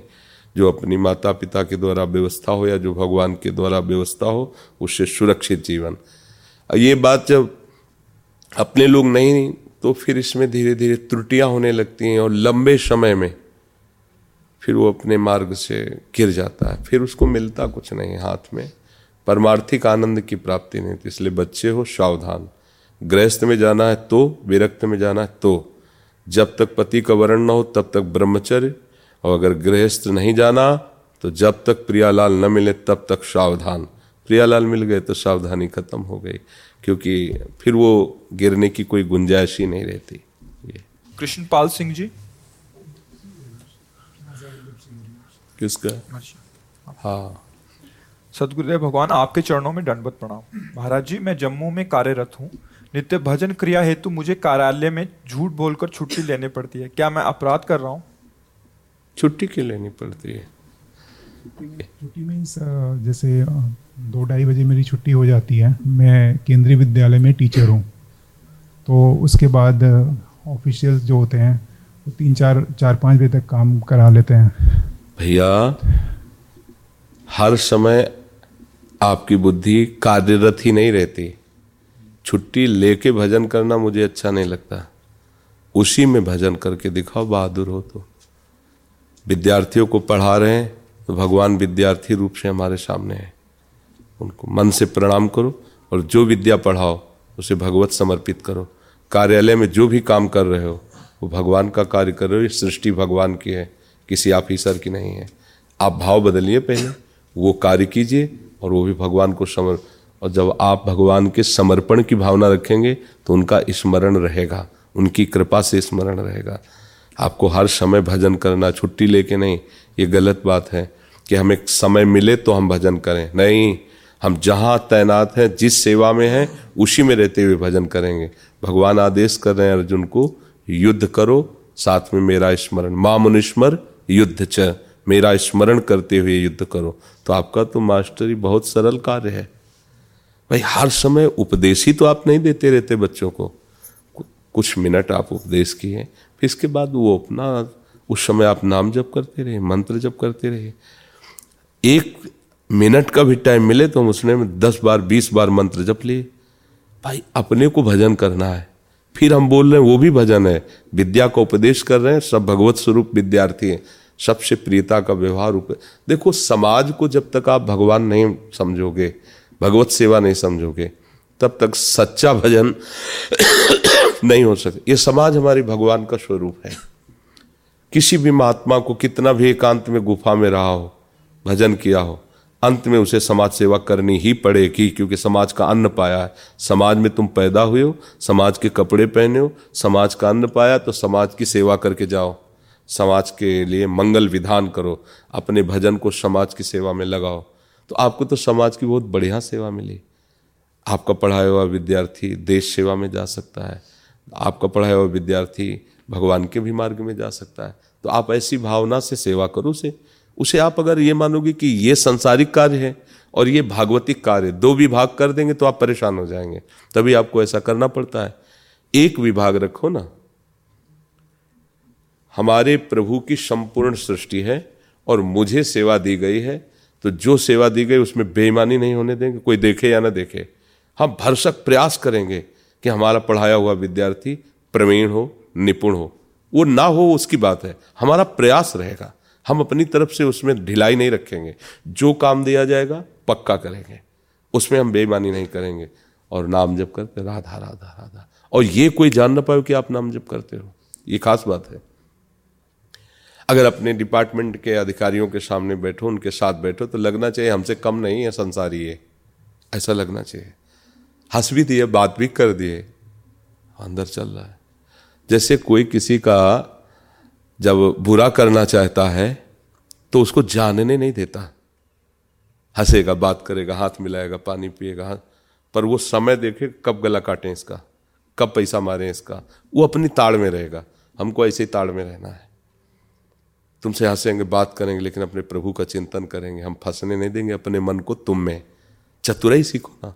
जो अपनी माता पिता के द्वारा व्यवस्था हो या जो भगवान के द्वारा व्यवस्था हो, उससे सुरक्षित जीवन। ये बात जब अपने लोग नहीं तो फिर इसमें धीरे धीरे त्रुटियाँ होने लगती हैं और लंबे समय में फिर वो अपने मार्ग से गिर जाता है। फिर उसको मिलता कुछ नहीं हाथ में। परमार्थिक आनंद की प्राप्ति नहीं थी इसलिए बच्चे हो, सावधान। गृहस्थ में जाना है तो विरक्त में जाना है तो। जब तक पति का वर्ण न हो तब तक ब्रह्मचर्य। और अगर गृहस्थ नहीं जाना तो जब तक प्रियालाल न मिले तब तक सावधान। प्रियालाल मिल गए तो सावधानी खत्म हो गई क्योंकि फिर वो गिरने की कोई गुंजाइश ही नहीं रहती। ये। कृष्णपाल सिंह जी? किसका? हाँ। सदगुरुदेव भगवान आपके चरणों में दंडवत प्रणाम। महाराज जी मैं जम्मू में कार्यरत हूँ। नित्य भजन क्रिया हेतु मुझे कार्यालय में झूठ बोलकर छुट्टी लेनी पड़ती है। क्या मैं अपराध कर रहा हूँ? छुट्टी क्यों लेनी पड़ती है? छुट्टी मीन्स जैसे दो ढाई बजे मेरी छुट्टी हो जाती है। मैं केंद्रीय विद्यालय में टीचर हूँ। तो उसके बाद ऑफिशियल जो होते हैं वो तीन चार चार पाँच बजे तक काम करा लेते हैं। भैया हर समय आपकी बुद्धि कार्यरत ही नहीं रहती। छुट्टी लेके भजन करना मुझे अच्छा नहीं लगता। उसी में भजन करके दिखाओ, बहादुर हो तो। विद्यार्थियों को पढ़ा रहे हैं तो भगवान विद्यार्थी रूप से हमारे सामने है। उनको मन से प्रणाम करो और जो विद्या पढ़ाओ, उसे भगवत समर्पित करो। कार्यालय में जो भी काम कर रहे हो, वो भगवान का कार्य कर रहे हो। ये सृष्टि भगवान की है, किसी ऑफिसर की नहीं है। आप भाव बदलिए पहले, वो कार्य कीजिए और वो भी भगवान को समर और जब आप भगवान के समर्पण की भावना रखेंगे तो उनका स्मरण रहेगा, उनकी कृपा से स्मरण रहेगा। आपको हर समय भजन करना, छुट्टी लेके नहीं, ये गलत बात है कि हमें समय मिले तो हम भजन करें। नहीं, हम जहाँ तैनात हैं, जिस सेवा में हैं, उसी में रहते हुए भजन करेंगे। भगवान आदेश कर रहे हैं अर्जुन को, युद्ध करो, साथ में मेरा स्मरण। माँ मुनिस्मर, युद्ध च, मेरा स्मरण करते हुए युद्ध करो। तो आपका तो मास्टरी बहुत सरल कार्य है। भाई, हर समय उपदेश ही तो आप नहीं देते रहते बच्चों को। कुछ मिनट आप उपदेश किए, फिर इसके बाद वो अपना, उस समय आप नाम जप करते रहे, मंत्र जप करते रहे। एक मिनट का भी टाइम मिले तो हम उसने में दस बार, बीस बार मंत्र जप लिए। भाई, अपने को भजन करना है। फिर हम बोल रहे हैं, वो भी भजन है। विद्या का उपदेश कर रहे हैं, सब भगवत स्वरूप विद्यार्थी हैं। सबसे प्रियता का व्यवहार देखो, समाज को जब तक आप भगवान नहीं समझोगे भगवत सेवा नहीं समझोगे, तब तक सच्चा भजन नहीं हो सकता। ये समाज हमारी भगवान का स्वरूप है। किसी भी महात्मा को कितना भी एकांत में गुफा में रहा हो, भजन किया हो, अंत में उसे समाज सेवा करनी ही पड़ेगी, क्योंकि समाज का अन्न पाया है। समाज में तुम पैदा हुए हो, समाज के कपड़े पहने हो, समाज का अन्न पाया तो समाज की सेवा करके जाओ। समाज के लिए मंगल विधान करो, अपने भजन को समाज की सेवा में लगाओ। तो आपको तो समाज की बहुत बढ़िया सेवा मिली। आपका पढ़ाया हुआ विद्यार्थी देश सेवा में जा सकता है। आपका पढ़ाया हुआ विद्यार्थी भगवान के भी मार्ग में जा सकता है। तो आप ऐसी भावना से सेवा करो उसे। उसे आप अगर ये मानोगे कि ये संसारिक कार्य है और ये भागवतिक कार्य, दो विभाग कर देंगे तो आप परेशान हो जाएँगे। तभी आपको ऐसा करना पड़ता है। एक विभाग रखो ना। हमारे प्रभु की संपूर्ण सृष्टि है और मुझे सेवा दी गई है। तो जो सेवा दी गई उसमें बेईमानी नहीं होने देंगे, कोई देखे या ना देखे। हम भरसक प्रयास करेंगे कि हमारा पढ़ाया हुआ विद्यार्थी प्रवीण हो, निपुण हो। वो ना हो उसकी बात है। हमारा प्रयास रहेगा। हम अपनी तरफ़ से उसमें ढिलाई नहीं रखेंगे। जो काम दिया जाएगा, पक्का करेंगे। उसमें हम बेईमानी नहीं करेंगे। और नाम जप करते राधा राधा राधा। और ये कोई जान ना पाए कि आप नाम जप करते हो। ये खास बात है। अगर अपने डिपार्टमेंट के अधिकारियों के सामने बैठो, उनके साथ बैठो तो लगना चाहिए हमसे कम नहीं है संसारी ये। ऐसा लगना चाहिए। हंस भी दिए, बात भी कर दिए। अंदर चल रहा है। जैसे कोई किसी का जब बुरा करना चाहता है तो उसको जानने नहीं देता। हंसेगा, बात करेगा, हाथ मिलाएगा, पानी पिएगा पर वो समय देखे कब गला काटें इसका, कब पैसा मारें इसका। वो अपनी ताड़ में रहेगा। हमको ऐसे ही ताड़ में रहना है। तुमसे हंसेंगे बात करेंगे, लेकिन अपने प्रभु का चिंतन करेंगे। हम फंसने नहीं देंगे अपने मन को तुम में। चतुराई सीखो ना।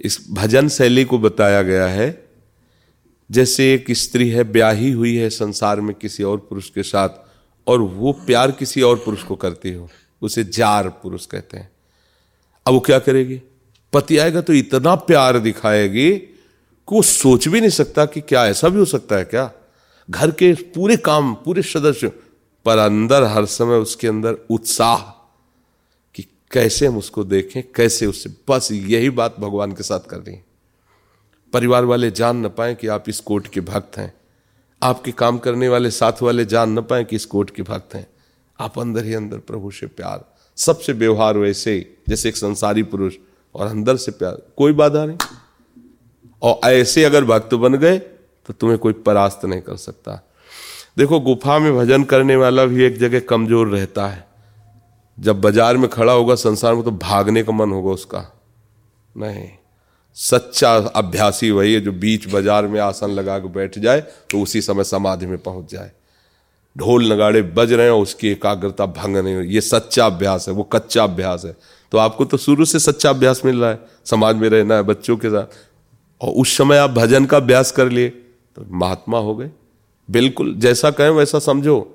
इस भजन शैली को बताया गया है। जैसे एक स्त्री है, ब्याही हुई है संसार में किसी और पुरुष के साथ, और वो प्यार किसी और पुरुष को करती हो, उसे जार पुरुष कहते हैं। अब वो क्या करेगी? पति आएगा तो इतना प्यार दिखाएगी कि वो सोच भी नहीं सकता कि क्या ऐसा भी हो सकता है क्या? घर के पूरे काम, पूरे सदस्य पर अंदर हर समय उसके अंदर उत्साह कि कैसे हम उसको देखें, कैसे उससे, बस यही बात भगवान के साथ कर है। परिवार वाले जान न पाए कि आप इस कोट के भक्त हैं। आपके काम करने वाले, साथ वाले जान न पाए कि इस कोट के भक्त हैं। आप अंदर ही अंदर प्रभु से प्यार। सबसे व्यवहार वैसे जैसे एक संसारी पुरुष और अंदर से प्यार। कोई बाधा नहीं। और ऐसे अगर भक्त बन गए तो तुम्हें कोई परास्त नहीं कर सकता। देखो, गुफा में भजन करने वाला भी एक जगह कमज़ोर रहता है। जब बाज़ार में खड़ा होगा, संसार में तो भागने का मन होगा उसका। नहीं, सच्चा अभ्यासी वही है जो बीच बाज़ार में आसन लगा के बैठ जाए तो उसी समय समाधि में पहुँच जाए। ढोल नगाड़े बज रहे हैं, उसकी एकाग्रता भंग नहीं हो ये सच्चा अभ्यास है, वो कच्चा अभ्यास है। तो आपको तो शुरू से सच्चा अभ्यास मिल रहा है, समाज में रहना है, बच्चों के साथ। और उस समय आप भजन का अभ्यास कर लिए तो महात्मा हो गए। बिल्कुल, जैसा कहें वैसा समझो।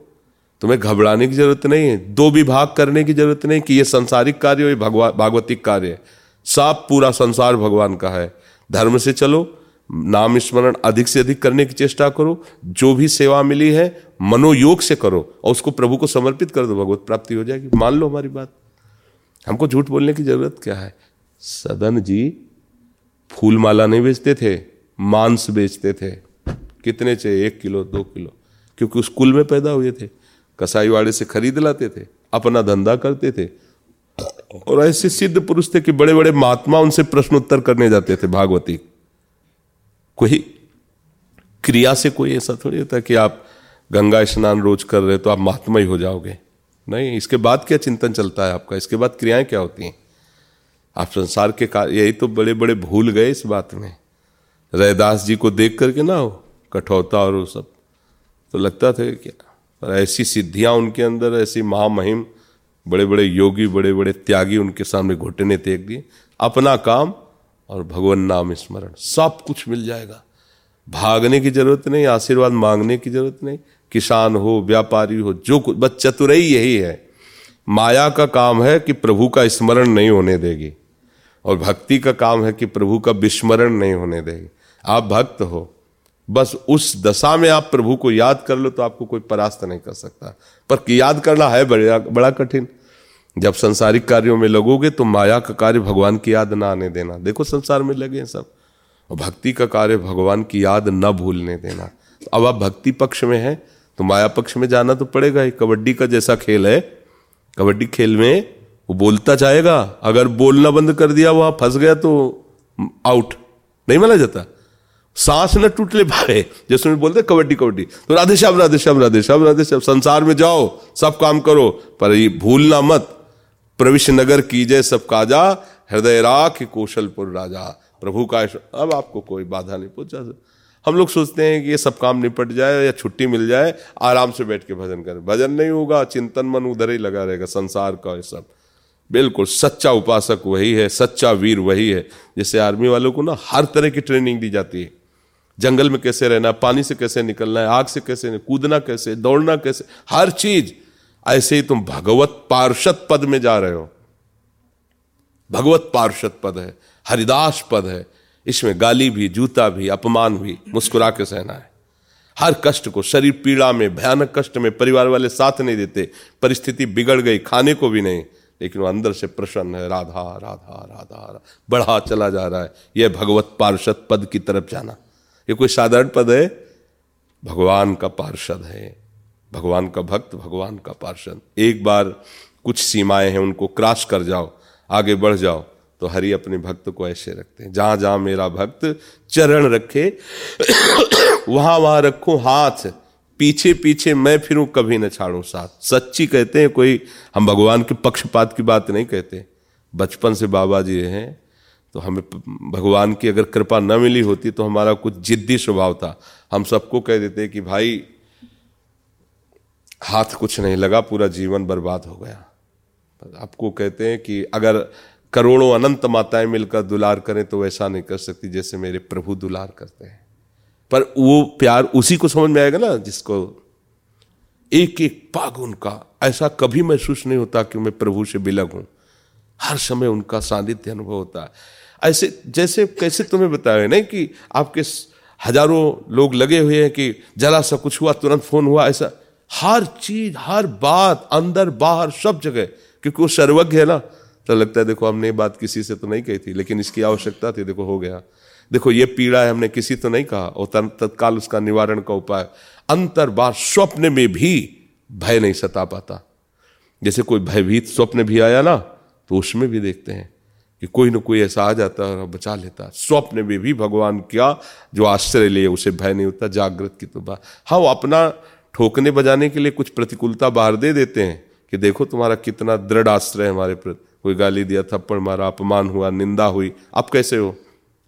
तुम्हें घबराने की ज़रूरत नहीं है। दो विभाग करने की ज़रूरत नहीं कि ये संसारिक कार्य हो भगवान भागवतिक कार्य है। सब पूरा संसार भगवान का है। धर्म से चलो, नाम स्मरण अधिक से अधिक करने की चेष्टा करो। जो भी सेवा मिली है, मनोयोग से करो और उसको प्रभु को समर्पित कर दो। भगवत प्राप्ति हो जाएगी। मान लो हमारी बात। हमको झूठ बोलने की ज़रूरत क्या है? सदन जी फूल माला नहीं बेचते थे, मांस बेचते थे। कितने चाहिए? एक किलो, दो किलो। क्योंकि उस कुल में पैदा हुए थे। कसाई वाड़े से खरीद लाते थे, अपना धंधा करते थे। और ऐसे सिद्ध पुरुष थे कि बड़े बड़े महात्मा उनसे प्रश्न उत्तर करने जाते थे, भागवती। कोई क्रिया से कोई ऐसा थोड़ी होता कि आप गंगा स्नान रोज कर रहे तो आप महात्मा ही हो जाओगे। नहीं, इसके बाद क्या चिंतन चलता है आपका? इसके बाद क्रियाएँ क्या होती हैं? आप संसार के कार्य यही तो बड़े बड़े भूल गए इस बात में। रैदास जी को देख करके ना हो। कठौता और वो सब। तो लगता था क्या? पर ऐसी सिद्धियाँ उनके अंदर, ऐसी महामहिम बड़े बड़े योगी बड़े बड़े त्यागी उनके सामने घुटने तेक दिए। अपना काम और भगवान नाम स्मरण, सब कुछ मिल जाएगा। भागने की ज़रूरत नहीं, आशीर्वाद मांगने की ज़रूरत नहीं। किसान हो, व्यापारी हो, जो कुछ, बस चतुरई यही है। माया का काम है कि प्रभु का स्मरण नहीं होने देगी। और भक्ति का काम है कि प्रभु का विस्मरण नहीं होने देगी। आप भक्त हो बस उस दशा में आप प्रभु को याद कर लो तो आपको कोई परास्त नहीं कर सकता। पर याद करना है बड़ा बड़ा कठिन। जब संसारिक कार्यों में लगोगे तो माया का कार्य भगवान की याद ना आने देना। देखो संसार में लगे सब। भक्ति का कार्य भगवान की याद न भूलने देना। अब आप भक्ति पक्ष में है तो माया पक्ष में जाना तो पड़ेगा ही। कबड्डी का जैसा खेल है, कबड्डी खेल में वो बोलता जाएगा। अगर बोलना बंद कर दिया वहाँ फंस गया तो आउट नहीं माना जाता। सांस न टूट ले पाए जैसे में बोलते कबड्डी कबड्डी। तो राधे श्याम राधे श्याम राधे श्याम राधे श्याम, संसार में जाओ, सब काम करो, पर ये भूलना मत। प्रविश नगर कीजे सब काजा, हृदय राख कौशलपुर राजा। प्रभु का अब आपको कोई बाधा नहीं पहुँचा। हम लोग सोचते हैं कि ये सब काम निपट जाए या छुट्टी मिल जाए, आराम से बैठ के भजन करें। भजन नहीं होगा, चिंतन मन उधर ही लगा रहेगा, संसार का ये सब। बिल्कुल सच्चा उपासक वही है, सच्चा वीर वही है जैसे आर्मी वालों को ना हर तरह की ट्रेनिंग दी जाती है। जंगल में कैसे रहना, पानी से कैसे निकलना है, आग से कैसे कूदना कैसे, दौड़ना कैसे, हर चीज़, ऐसे ही तुम भगवत पार्षद पद में जा रहे हो। भगवत पार्षद पद है, हरिदास पद है, इसमें गाली भी, जूता भी, अपमान भी, मुस्कुरा के सहना है। हर कष्ट को, शरीर पीड़ा में, भयानक कष्ट में परिवार वाले साथ नहीं देते, परिस्थिति बिगड़ गई, खाने को भी नहीं, लेकिन वो अंदर से प्रसन्न है, राधा राधा राधा राधा, बढ़ा चला जा रहा है, यह भगवत पार्षद पद की तरफ़ जाना। ये कोई साधारण पद है? भगवान का पार्षद है। भगवान का भक्त, भगवान का पार्षद। एक बार कुछ सीमाएँ हैं उनको क्रॉस कर जाओ, आगे बढ़ जाओ तो हरि अपने भक्त को ऐसे रखते हैं। जहाँ जहाँ मेरा भक्त चरण रखे, वहाँ वहाँ रखू हाथ। पीछे पीछे मैं फिरूं, कभी न छाड़ू साथ। सच्ची कहते हैं, कोई हम भगवान के पक्षपात की बात नहीं कहते। बचपन से बाबा जी हैं तो हमें भगवान की अगर कृपा न मिली होती तो हमारा कुछ जिद्दी स्वभाव था। हम सबको कह देते कि भाई, हाथ कुछ नहीं लगा, पूरा जीवन बर्बाद हो गया। आपको कहते हैं कि अगर करोड़ों अनंत माताएँ मिलकर दुलार करें तो वैसा नहीं कर सकती जैसे मेरे प्रभु दुलार करते हैं। पर वो प्यार उसी को समझ में आएगा ना जिसको एक एक पाग उनका ऐसा कभी महसूस नहीं होता कि मैं प्रभु से बिलग हूँ। हर समय उनका सानिध्य अनुभव होता है। ऐसे, जैसे, कैसे तुम्हें बताया नहीं कि आपके हज़ारों लोग लगे हुए हैं कि जरा सा कुछ हुआ, तुरंत फ़ोन हुआ, ऐसा। हर चीज़, हर बात, अंदर, बाहर, सब जगह, क्योंकि वो सर्वज्ञ है ना। तो लगता है, देखो, हमने ये बात किसी से तो नहीं कही थी, लेकिन इसकी आवश्यकता थी, देखो, हो गया। देखो, ये पीड़ा है, हमने किसी तो नहीं कहा, और तत्काल उसका निवारण का उपाय। अंतर बार स्वप्न में भी भय नहीं सता पाता। जैसे कोई भयभीत स्वप्न भी आया ना तो उसमें भी देखते हैं कि कोई ना कोई ऐसा आ जाता है और बचा लेता। है स्वप्न में भी भगवान क्या, जो आश्चर्य लिए उसे, भय नहीं होता, जागृत की तो बात हाँ वो अपना ठोकने बजाने के लिए कुछ प्रतिकूलता बाहर दे देते हैं कि देखो तुम्हारा कितना दृढ़ आश्रय है हमारे प्रति। कोई गाली दिया, थप्पड़ मारा, अपमान हुआ, निंदा हुई। अब कैसे हो?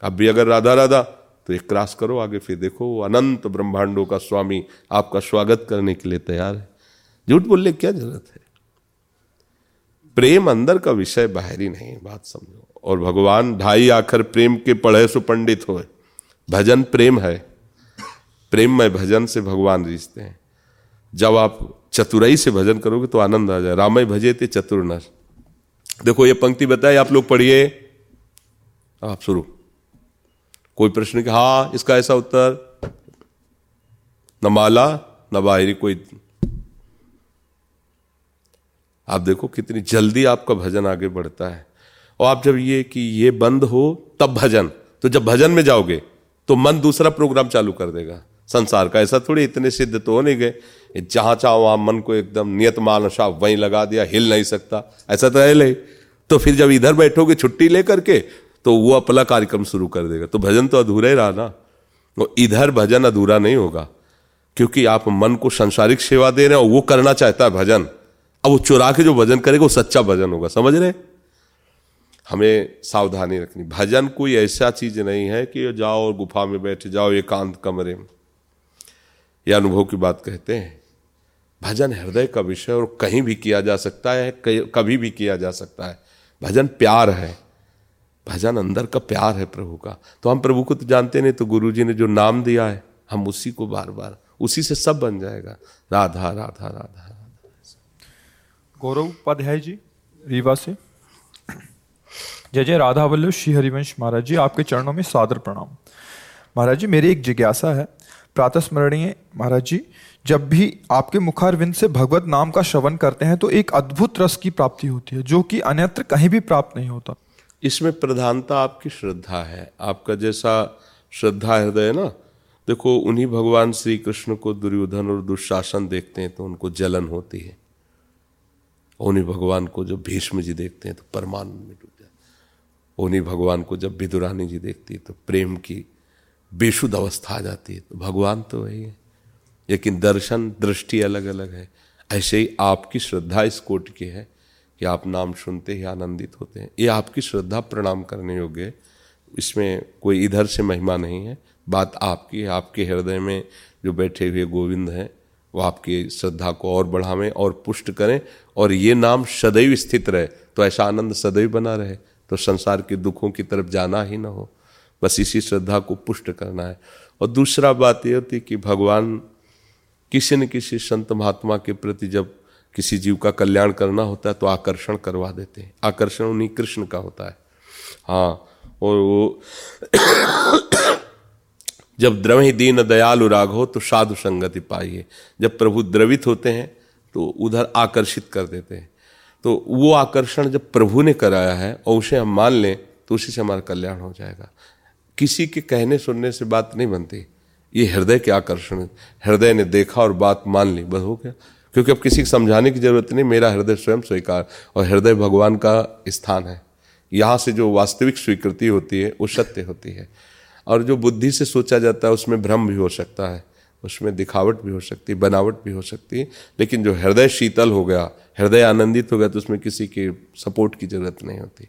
अब भी अगर राधा राधा तो एक क्रॉस करो आगे फिर देखो, वो अनंत ब्रह्मांडों का स्वामी आपका स्वागत करने के लिए तैयार है। झूठ बोलने क्या ज़रूरत है? प्रेम अंदर का विषय बाहरी नहीं, बात समझो। और भगवान ढाई आखर प्रेम के पढ़े सुपंडित हो भजन प्रेम है। प्रेम में भजन से भगवान रिश्ते हैं। जब आप चतुराई से भजन करोगे तो आनंद आ जाए। रामय भजे थे चतुर देखो, ये पंक्ति बताए आप लोग पढ़िए। आप शुरू। कोई प्रश्न हाँ इसका ऐसा उत्तर? न माला, न बाहरी कोई आप देखो कितनी जल्दी आपका भजन आगे बढ़ता है। और आप जब ये कि ये बंद हो, तब भजन। तो जब भजन में जाओगे तो मन दूसरा प्रोग्राम चालू कर देगा। संसार का ऐसा थोड़ी इतने सिद्ध तो हो नहीं गए। जहाँ चाहो वहाँ मन को एकदम नियत मानसा, वहीं लगा दिया, हिल नहीं सकता। ऐसा तो है ले तो फिर जब इधर बैठोगे छुट्टी लेकर के तो वो अपना कार्यक्रम शुरू कर देगा। तो भजन तो अधूरा ही रहा ना। वो इधर भजन अधूरा नहीं होगा। क्योंकि आप मन को संसारिक सेवा दे रहे हो वो करना चाहता है भजन। अब वो चुरा के जो भजन करेगा, वो सच्चा भजन होगा। समझ रहे? हमें सावधानी रखनी। भजन कोई ऐसा चीज़ नहीं है कि जाओ और गुफा में बैठ जाओ, एकांत कमरे में। यह अनुभव की बात कहते हैं। भजन हृदय का विषय और कहीं भी किया जा सकता है कभी भी किया जा सकता है। भजन प्यार है। भजन अंदर का प्यार है प्रभु का। तो हम प्रभु को तो जानते नहीं तो गुरु जी ने जो नाम दिया है, हम उसी को बार बार उसी से सब बन जाएगा। राधा राधा राधा गौरव उपाध्याय जी रीवा से जय जय राधा वल्लभ श्री हरिवंश महाराज जी, आपके चरणों में सादर प्रणाम। महाराज जी, मेरी एक जिज्ञासा है। प्रातः स्मरणीय महाराज जी, जब भी आपके मुखारविंद से भगवत नाम का श्रवण करते हैं तो एक अद्भुत रस की प्राप्ति होती है, जो कि अन्यत्र कहीं भी प्राप्त नहीं होता। इसमें प्रधानता आपकी श्रद्धा है। आपका जैसा श्रद्धा हृदय ना, देखो, उन्हीं भगवान श्री कृष्ण को दुर्योधन और दुशासन देखते हैं तो उनको जलन होती है। उन्हीं भगवान को जब भीष्म जी देखते हैं तो परमान में डूब जाते उन्हीं भगवान को जब विदुरानी जी देखती है तो प्रेम की बेशुद्ध अवस्था आ जाती है। तो भगवान तो वही है। लेकिन दर्शन, दृष्टि अलग अलग है। ऐसे ही आपकी श्रद्धा इस कोट की है कि आप नाम सुनते ही आनंदित होते हैं। ये आपकी श्रद्धा प्रणाम करने योग्य है। इसमें कोई इधर से महिमा नहीं है। बात आपकी है। आपके हृदय में जो बैठे हुए गोविंद हैं वो आपकी श्रद्धा को और बढ़ावें और पुष्ट करें और ये नाम सदैव स्थित रहे। तो ऐसा आनंद सदैव बना रहे। तो संसार के दुखों की तरफ़ जाना ही ना हो। बस इसी श्रद्धा को पुष्ट करना है। और दूसरा बात यह होती कि भगवान किसी न किसी संत महात्मा के प्रति जब किसी जीव का कल्याण करना होता है तो आकर्षण करवा देते हैं। आकर्षण उन्हीं कृष्ण का होता है। हाँ और वो जब द्रवि दीन दयालु राग हो तो साधु संगति पाइए। जब प्रभु द्रवित होते हैं तो उधर आकर्षित कर देते हैं। तो वो आकर्षण जब प्रभु ने कराया है, और उसे हम मान लें तो उसी से हमारा कल्याण हो जाएगा। किसी के कहने सुनने से बात नहीं बनती। ये हृदय के आकर्षण हृदय ने देखा और बात मान ली, बस हो गया। क्योंकि अब किसी को समझाने की ज़रूरत नहीं, मेरा हृदय स्वयं स्वीकार, और हृदय भगवान का स्थान है। यहाँ से जो वास्तविक स्वीकृति होती है, वो सत्य होती है। और जो बुद्धि से सोचा जाता है, उसमें भ्रम भी हो सकता है, उसमें दिखावट भी हो सकती है, बनावट भी हो सकती है, लेकिन जो हृदय शीतल हो गया, हृदय आनंदित हो गया तो उसमें किसी के सपोर्ट की ज़रूरत नहीं होती।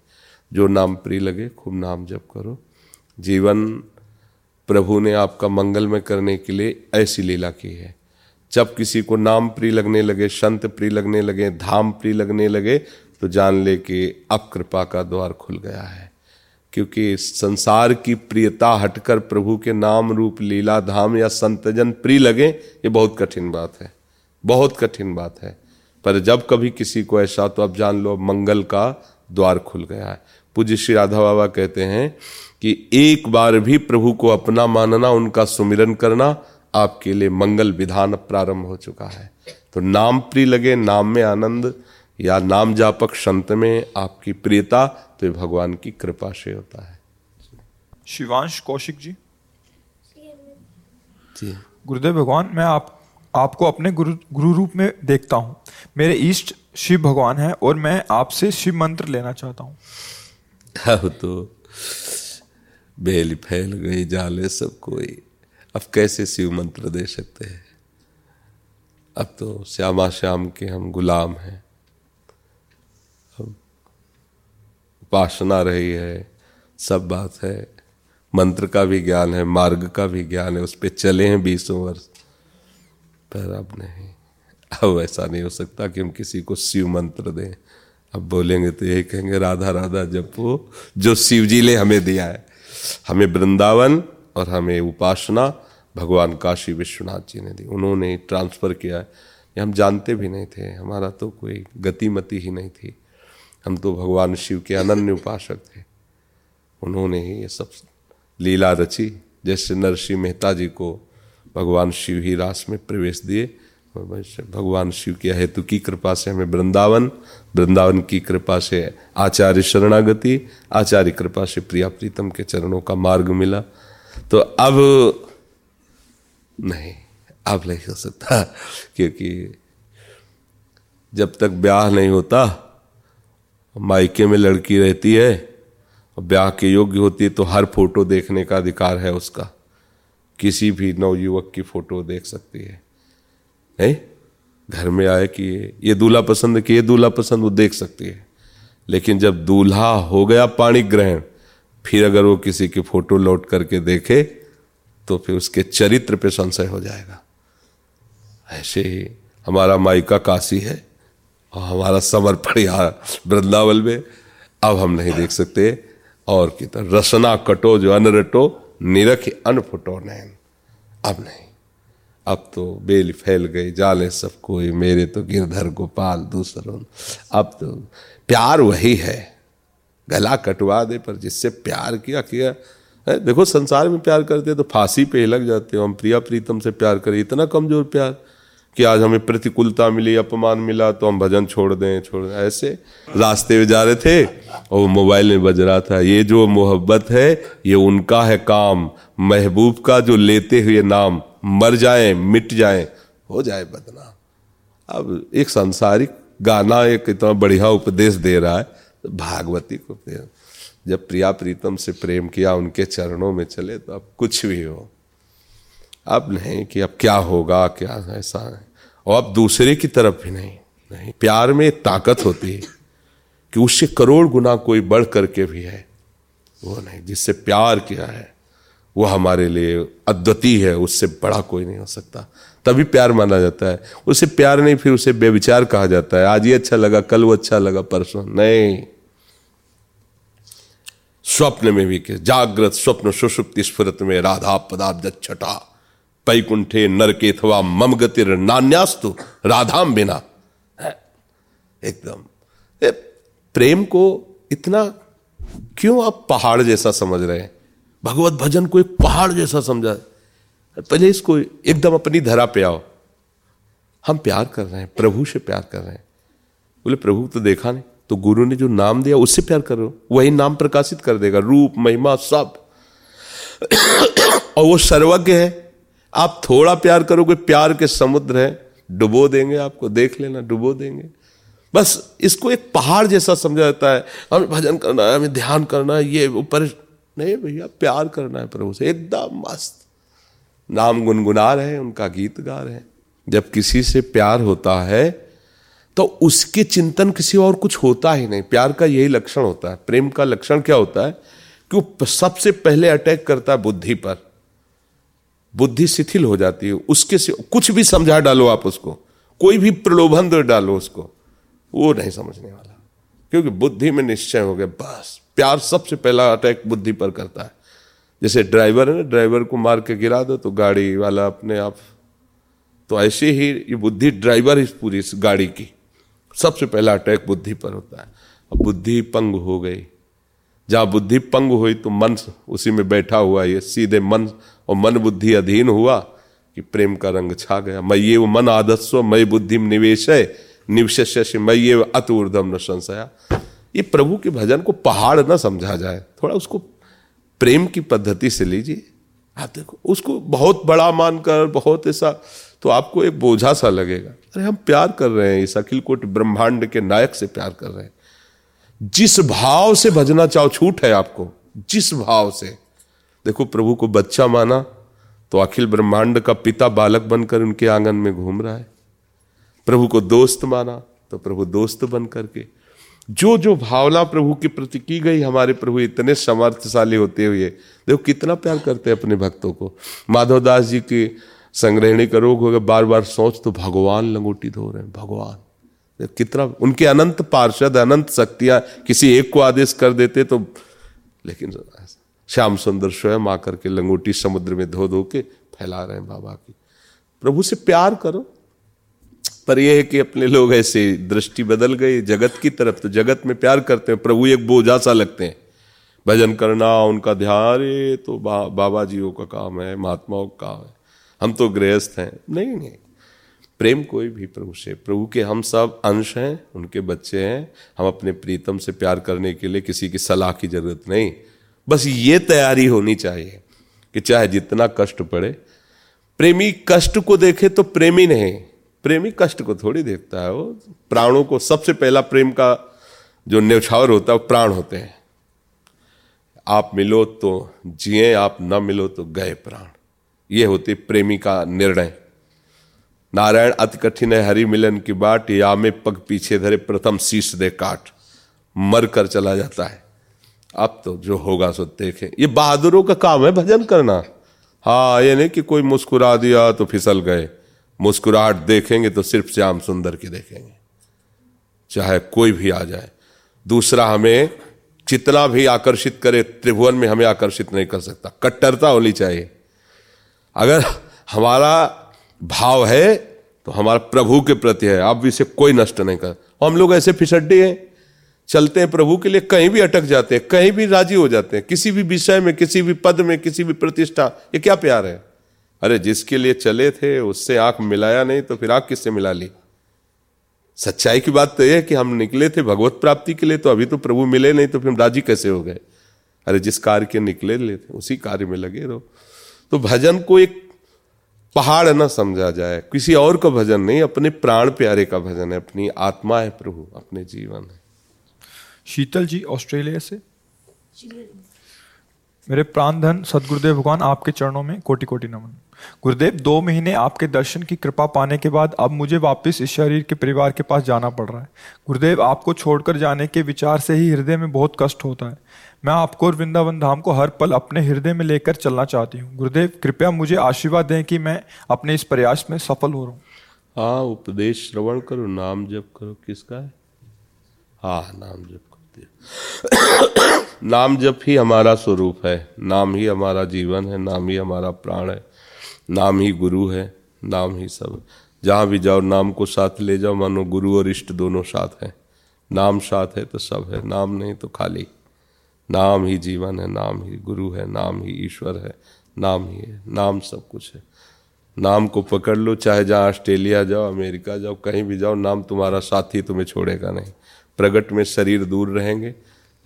जो नाम प्रिय लगे, खूब नाम जप करो। जीवन प्रभु ने आपका मंगल में करने के लिए ऐसी लीला की है। जब किसी को नाम प्रिय लगने लगे, संत प्रिय लगने लगे, धाम प्रिय लगने लगे तो जान ले कि अब कृपा का द्वार खुल गया है। क्योंकि संसार की प्रियता हटकर प्रभु के नाम रूप लीला धाम या संतजन प्रिय लगे, ये बहुत कठिन बात है। बहुत कठिन बात है। पर जब कभी किसी को ऐसा तो आप जान लो, मंगल का द्वार खुल गया है। पूज्य श्री राधा बाबा कहते हैं कि एक बार भी प्रभु को अपना मानना, उनका सुमिरन करना, आपके लिए मंगल विधान प्रारंभ हो चुका है। तो नाम प्रिय लगे, नाम में आनंद या नाम जापक संत में आपकी प्रियता तो भगवान की कृपा से होता है। शिवांश कौशिक जी। जी। गुरुदेव भगवान मैं आप आपको अपने गुरु गुरु रूप में देखता हूँ। मेरे ईष्ट शिव भगवान है और मैं आपसे शिव मंत्र लेना चाहता हूँ। अब तो बेल फैल गई जाले सब कोई। अब कैसे शिव मंत्र दे सकते हैं? अब तो श्यामा श्याम के हम गुलाम हैं। उपासना रही है, सब बात है। मंत्र का भी ज्ञान है, मार्ग का भी ज्ञान है, उस पर चले हैं बीसों वर्ष। पर अब नहीं, अब ऐसा नहीं हो सकता कि हम किसी को शिव मंत्र दें। अब बोलेंगे तो यही कहेंगे, राधा राधा, जपो, जो शिव जी ने हमें दिया है। हमें वृंदावन और हमें उपासना, भगवान काशी विश्वनाथ जी ने दी। उन्होंने ट्रांसफ़र किया है। हम जानते भी नहीं थे, हमारा तो कोई गतिमति ही नहीं थी। हम तो भगवान शिव के अनन्य उपासक थे। उन्होंने ही ये सब लीला रची, जैसे नरसिंह मेहता जी को भगवान शिव ही रास में प्रवेश दिए भगवान शिव के हेतु की कृपा से हमें वृंदावन वृंदावन की कृपा से आचार्य शरणागति, आचार्य कृपा से प्रिया प्रीतम के चरणों का मार्ग मिला। तो अब नहीं अब नहीं हो सकता, क्योंकि जब तक ब्याह नहीं होता मायके में लड़की रहती है, और ब्याह के योग्य होती है तो हर फ़ोटो देखने का अधिकार है उसका। किसी भी नवयुवक की फ़ोटो देख सकती है। नहीं घर में आए कि ये ये दूल्हा पसंद, कि ये दूल्हा पसंद, वो देख सकती है। लेकिन जब दूल्हा हो गया पाणी ग्रहण फिर अगर वो किसी की फ़ोटो लौट करके देखे तो फिर उसके चरित्र पे संशय हो जाएगा। ऐसे ही हमारा माइका काशी है। और हमारा समर्पण यहाँ वृंदावन में। अब हम नहीं देख सकते। और की तरह, रसना कटो जो अन रटो, निरख अन फुटो नैन। अब नहीं। अब तो बेल फैल गई, जाले सब कोई, मेरे तो गिरधर गोपाल दूसरों अब तो प्यार वही है। गला कटवा दे, पर जिससे प्यार किया किया। है, देखो, संसार में प्यार करते तो फांसी पे लग जाते हो। हम प्रिया प्रीतम से प्यार करें, इतना कमज़ोर प्यार। कि आज हमें प्रतिकूलता मिली, अपमान मिला तो हम भजन छोड़ दें छोड़ दें। ऐसे रास्ते में जा रहे थे और वो मोबाइल में बज रहा था। ये जो मोहब्बत है, ये उनका है काम। महबूब का जो लेते हुए नाम, मर जाए, मिट जाए, हो जाए बदनाम। अब एक सांसारिक गाना एक इतना बढ़िया उपदेश दे रहा है तो भागवती को जब प्रिया प्रीतम से प्रेम किया, उनके चरणों में चले तो अब कुछ भी हो। अब नहीं कि अब क्या होगा, क्या ऐसा है। और अब दूसरे की तरफ़ भी नहीं नहीं। प्यार में ताकत होती है कि उससे करोड़ गुना कोई बढ़ करके भी है, वो नहीं। जिससे प्यार किया है, वो हमारे लिए अद्वितीय है, उससे बड़ा कोई नहीं हो सकता। तभी प्यार माना जाता है। उसे प्यार नहीं, फिर उसे बेविचार कहा जाता है। आज ये अच्छा लगा, कल वो अच्छा लगा, परसों नहीं। स्वप्न में भी के जागृत, स्वप्न सुषुप्ति स्फुरत में, राधा पदाब्द छटा पैकुंठे नरके अथवा मम गतिर नान्यास्तु राधाम बिना। एकदम। प्रेम को इतना क्यों आप पहाड़ जैसा समझ रहे हैं? भगवत भजन को एक पहाड़ जैसा समझा। पहले इसको एकदम अपनी धरा पे आओ। हम प्यार कर रहे हैं, प्रभु से प्यार कर रहे हैं। बोले, प्रभु तो देखा नहीं तो गुरु ने जो नाम दिया, उससे प्यार करो वही नाम प्रकाशित कर देगा, रूप, महिमा, सब। और वो सर्वज्ञ है। आप थोड़ा प्यार करोगे, प्यार के समुद्र है, डुबो देंगे आपको, देख लेना, डुबो देंगे। बस इसको एक पहाड़ जैसा समझा जाता है। हमें भजन करना है, हमें ध्यान करना है, ये ऊपर नहीं भैया, प्यार करना है प्रभु से, एकदम मस्त। नाम गुनगुना रहे हैं, उनका गीत गा रहे हैं। जब किसी से प्यार होता है तो उसके चिंतन किसी और कुछ होता ही नहीं। प्यार का यही लक्षण होता है। प्रेम का लक्षण क्या होता है? कि वो सबसे पहले अटैक करता है बुद्धि पर। बुद्धि शिथिल हो जाती है, उसके से कुछ भी समझा डालो आप उसको। कोई भी प्रलोभन दो डालो उसको, वो नहीं समझने वाला। क्योंकि बुद्धि में निश्चय हो गया, बस। प्यार सबसे पहला अटैक बुद्धि पर करता है। जैसे ड्राइवर है ना ड्राइवर को मार के गिरा दो तो गाड़ी वाला अपने आप तो ऐसे ही ये बुद्धि ड्राइवर इस पूरी इस गाड़ी की। सबसे पहला अटैक बुद्धि पर होता है। अब बुद्धि पंग हो गई। जहाँ बुद्धि पंग हुई तो मन उसी में बैठा हुआ ये सीधे मन और मन बुद्धि अधीन हुआ कि प्रेम का रंग छा गया। मैं ये वो मन आदस्व मई बुद्धि निवेश है निवश मैं ये अत ऊर्धम न संशया ये प्रभु के भजन को पहाड़ ना समझा जाए। थोड़ा उसको प्रेम की पद्धति से लीजिए। आप देखो, उसको बहुत बड़ा मानकर, बहुत ऐसा तो आपको एक बोझा सा लगेगा। अरे, हम प्यार कर रहे हैं, इस अखिल कोट ब्रह्मांड के नायक से प्यार कर रहे हैं। जिस भाव से भजना चाहो, छूट है आपको। जिस भाव से। देखो, प्रभु को बच्चा माना तो अखिल ब्रह्मांड का पिता बालक बनकर उनके आँगन में घूम रहा है। प्रभु को दोस्त माना तो प्रभु दोस्त बन करके। जो जो भावना प्रभु के प्रति की गई, हमारे प्रभु इतने समर्थशाली होते हुए, देखो, कितना प्यार करते हैं अपने भक्तों को। माधवदास जी की संग्रहणी का रोग हो गया बार बार सोच तो भगवान लंगोटी धो रहे हैं, भगवान। कितना, उनके अनंत पार्षद, अनंत शक्तियाँ किसी एक को आदेश कर देते तो लेकिन श्याम सुंदर स्वयं आकर के लंगोटी समुद्र में धो धो के फैला रहे हैं बाबा की। प्रभु से प्यार करो। पर यह है कि अपने लोग ऐसे दृष्टि बदल गई जगत की तरफ़ तो जगत में प्यार करते हैं प्रभु एक बोझा सा लगते हैं। भजन करना उनका ध्यान ये तो बा, बाबा जियों का काम है महात्माओं का काम है। हम तो गृहस्थ हैं। नहीं नहीं। प्रेम कोई भी प्रभु से प्रभु के हम सब अंश हैं उनके बच्चे हैं। हम अपने प्रीतम से प्यार करने के लिए किसी की सलाह की ज़रूरत नहीं। बस ये तैयारी होनी चाहिए कि चाहे जितना कष्ट पड़े। प्रेमी कष्ट को देखे तो प्रेमी नहीं, प्रेमी कष्ट को थोड़ी देखता है। वो प्राणों को सबसे पहला प्रेम का जो न्यौछावर होता है, वो प्राण होते हैं। आप मिलो तो जिए, आप न मिलो तो गए प्राण। ये होती प्रेमी का निर्णय। नारायण अति कठिन है, हरि मिलन की बाट, या में पग पीछे धरे, प्रथम शीश दे काट। मर कर चला जाता है। अब तो जो होगा सो देखे। ये बहादुरों का काम है भजन करना। हाँ ये नहीं कि कोई मुस्कुरा दिया तो फिसल गए। मुस्कुराहट देखेंगे तो सिर्फ़ श्याम सुंदर की देखेंगे। चाहे कोई भी आ जाए। दूसरा हमें जितना भी आकर्षित करे, त्रिभुवन में हमें आकर्षित नहीं कर सकता। कट्टरता होनी चाहिए। अगर हमारा भाव है तो हमारा प्रभु के प्रति है। आप इसे कोई नष्ट नहीं कर। हम लोग ऐसे फिसड्डी हैं। चलते हैं प्रभु के लिए, कहीं भी अटक जाते हैं, कहीं भी राज़ी हो जाते हैं, किसी भी विषय में, किसी भी पद में, किसी भी प्रतिष्ठा, ये क्या प्यार है? अरे, जिसके लिए चले थे, उससे आँख मिलाया नहीं तो फिर आँख किससे मिला ली? सच्चाई की बात तो यह है कि हम निकले थे भगवत प्राप्ति के लिए तो अभी तो प्रभु मिले नहीं तो फिर हम राज़ी कैसे हो गए? अरे, जिस कार्य के निकले ले थे, उसी कार्य में लगे रहो। तो भजन को एक पहाड़ ना समझा जाए, किसी और का भजन नहीं, अपने प्राण प्यारे का भजन है, अपनी आत्मा है प्रभु, अपने जीवन है। शीतल जी ऑस्ट्रेलिया से। मेरे प्राण धन सदगुरुदेव भगवान आपके चरणों में कोटि कोटि नमन। गुरुदेव दो महीने आपके दर्शन की कृपा पाने के बाद अब मुझे वापस इस शरीर के परिवार के पास जाना पड़ रहा है। गुरुदेव आपको छोड़कर जाने के विचार से ही हृदय में बहुत कष्ट होता है। मैं आपको और वृंदावन धाम को हर पल अपने हृदय में लेकर चलना चाहती हूँ। गुरुदेव कृपया मुझे आशीर्वाद दें कि मैं अपने इस प्रयास में सफल हो रहा। हूँ हाँ उपदेश श्रवण करो नाम जप करो। किसका है? हाँ नाम जप नाम जप ही हमारा स्वरूप है, नाम ही हमारा जीवन है, नाम ही हमारा प्राण है, नाम ही गुरु है, नाम ही सब जहाँ भी जाओ, नाम को साथ ले जाओ, मानो गुरु और इष्ट दोनों साथ हैं। नाम साथ है तो सब है, नाम नहीं तो खाली। नाम ही जीवन है, नाम ही गुरु है, नाम ही ईश्वर है, नाम ही है, नाम सब कुछ है। नाम को पकड़ लो, चाहे जहाँ ऑस्ट्रेलिया जाओ, अमेरिका जाओ, कहीं भी जाओ, नाम तुम्हारा साथी तुम्हें छोड़ेगा नहीं। प्रगट में शरीर दूर रहेंगे,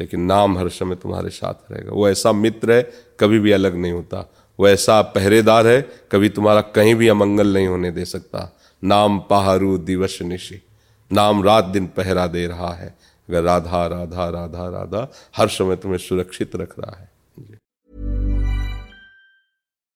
लेकिन नाम हर समय तुम्हारे साथ रहेगा। वो ऐसा मित्र है, कभी भी अलग नहीं होता। वो ऐसा पहरेदार है, कभी तुम्हारा कहीं भी अमंगल नहीं होने दे सकता। नाम पहारू दिवस निशी, नाम रात दिन पहरा दे रहा है। अगर राधा राधा राधा राधा हर समय तुम्हें सुरक्षित रख रहा है।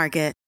Market.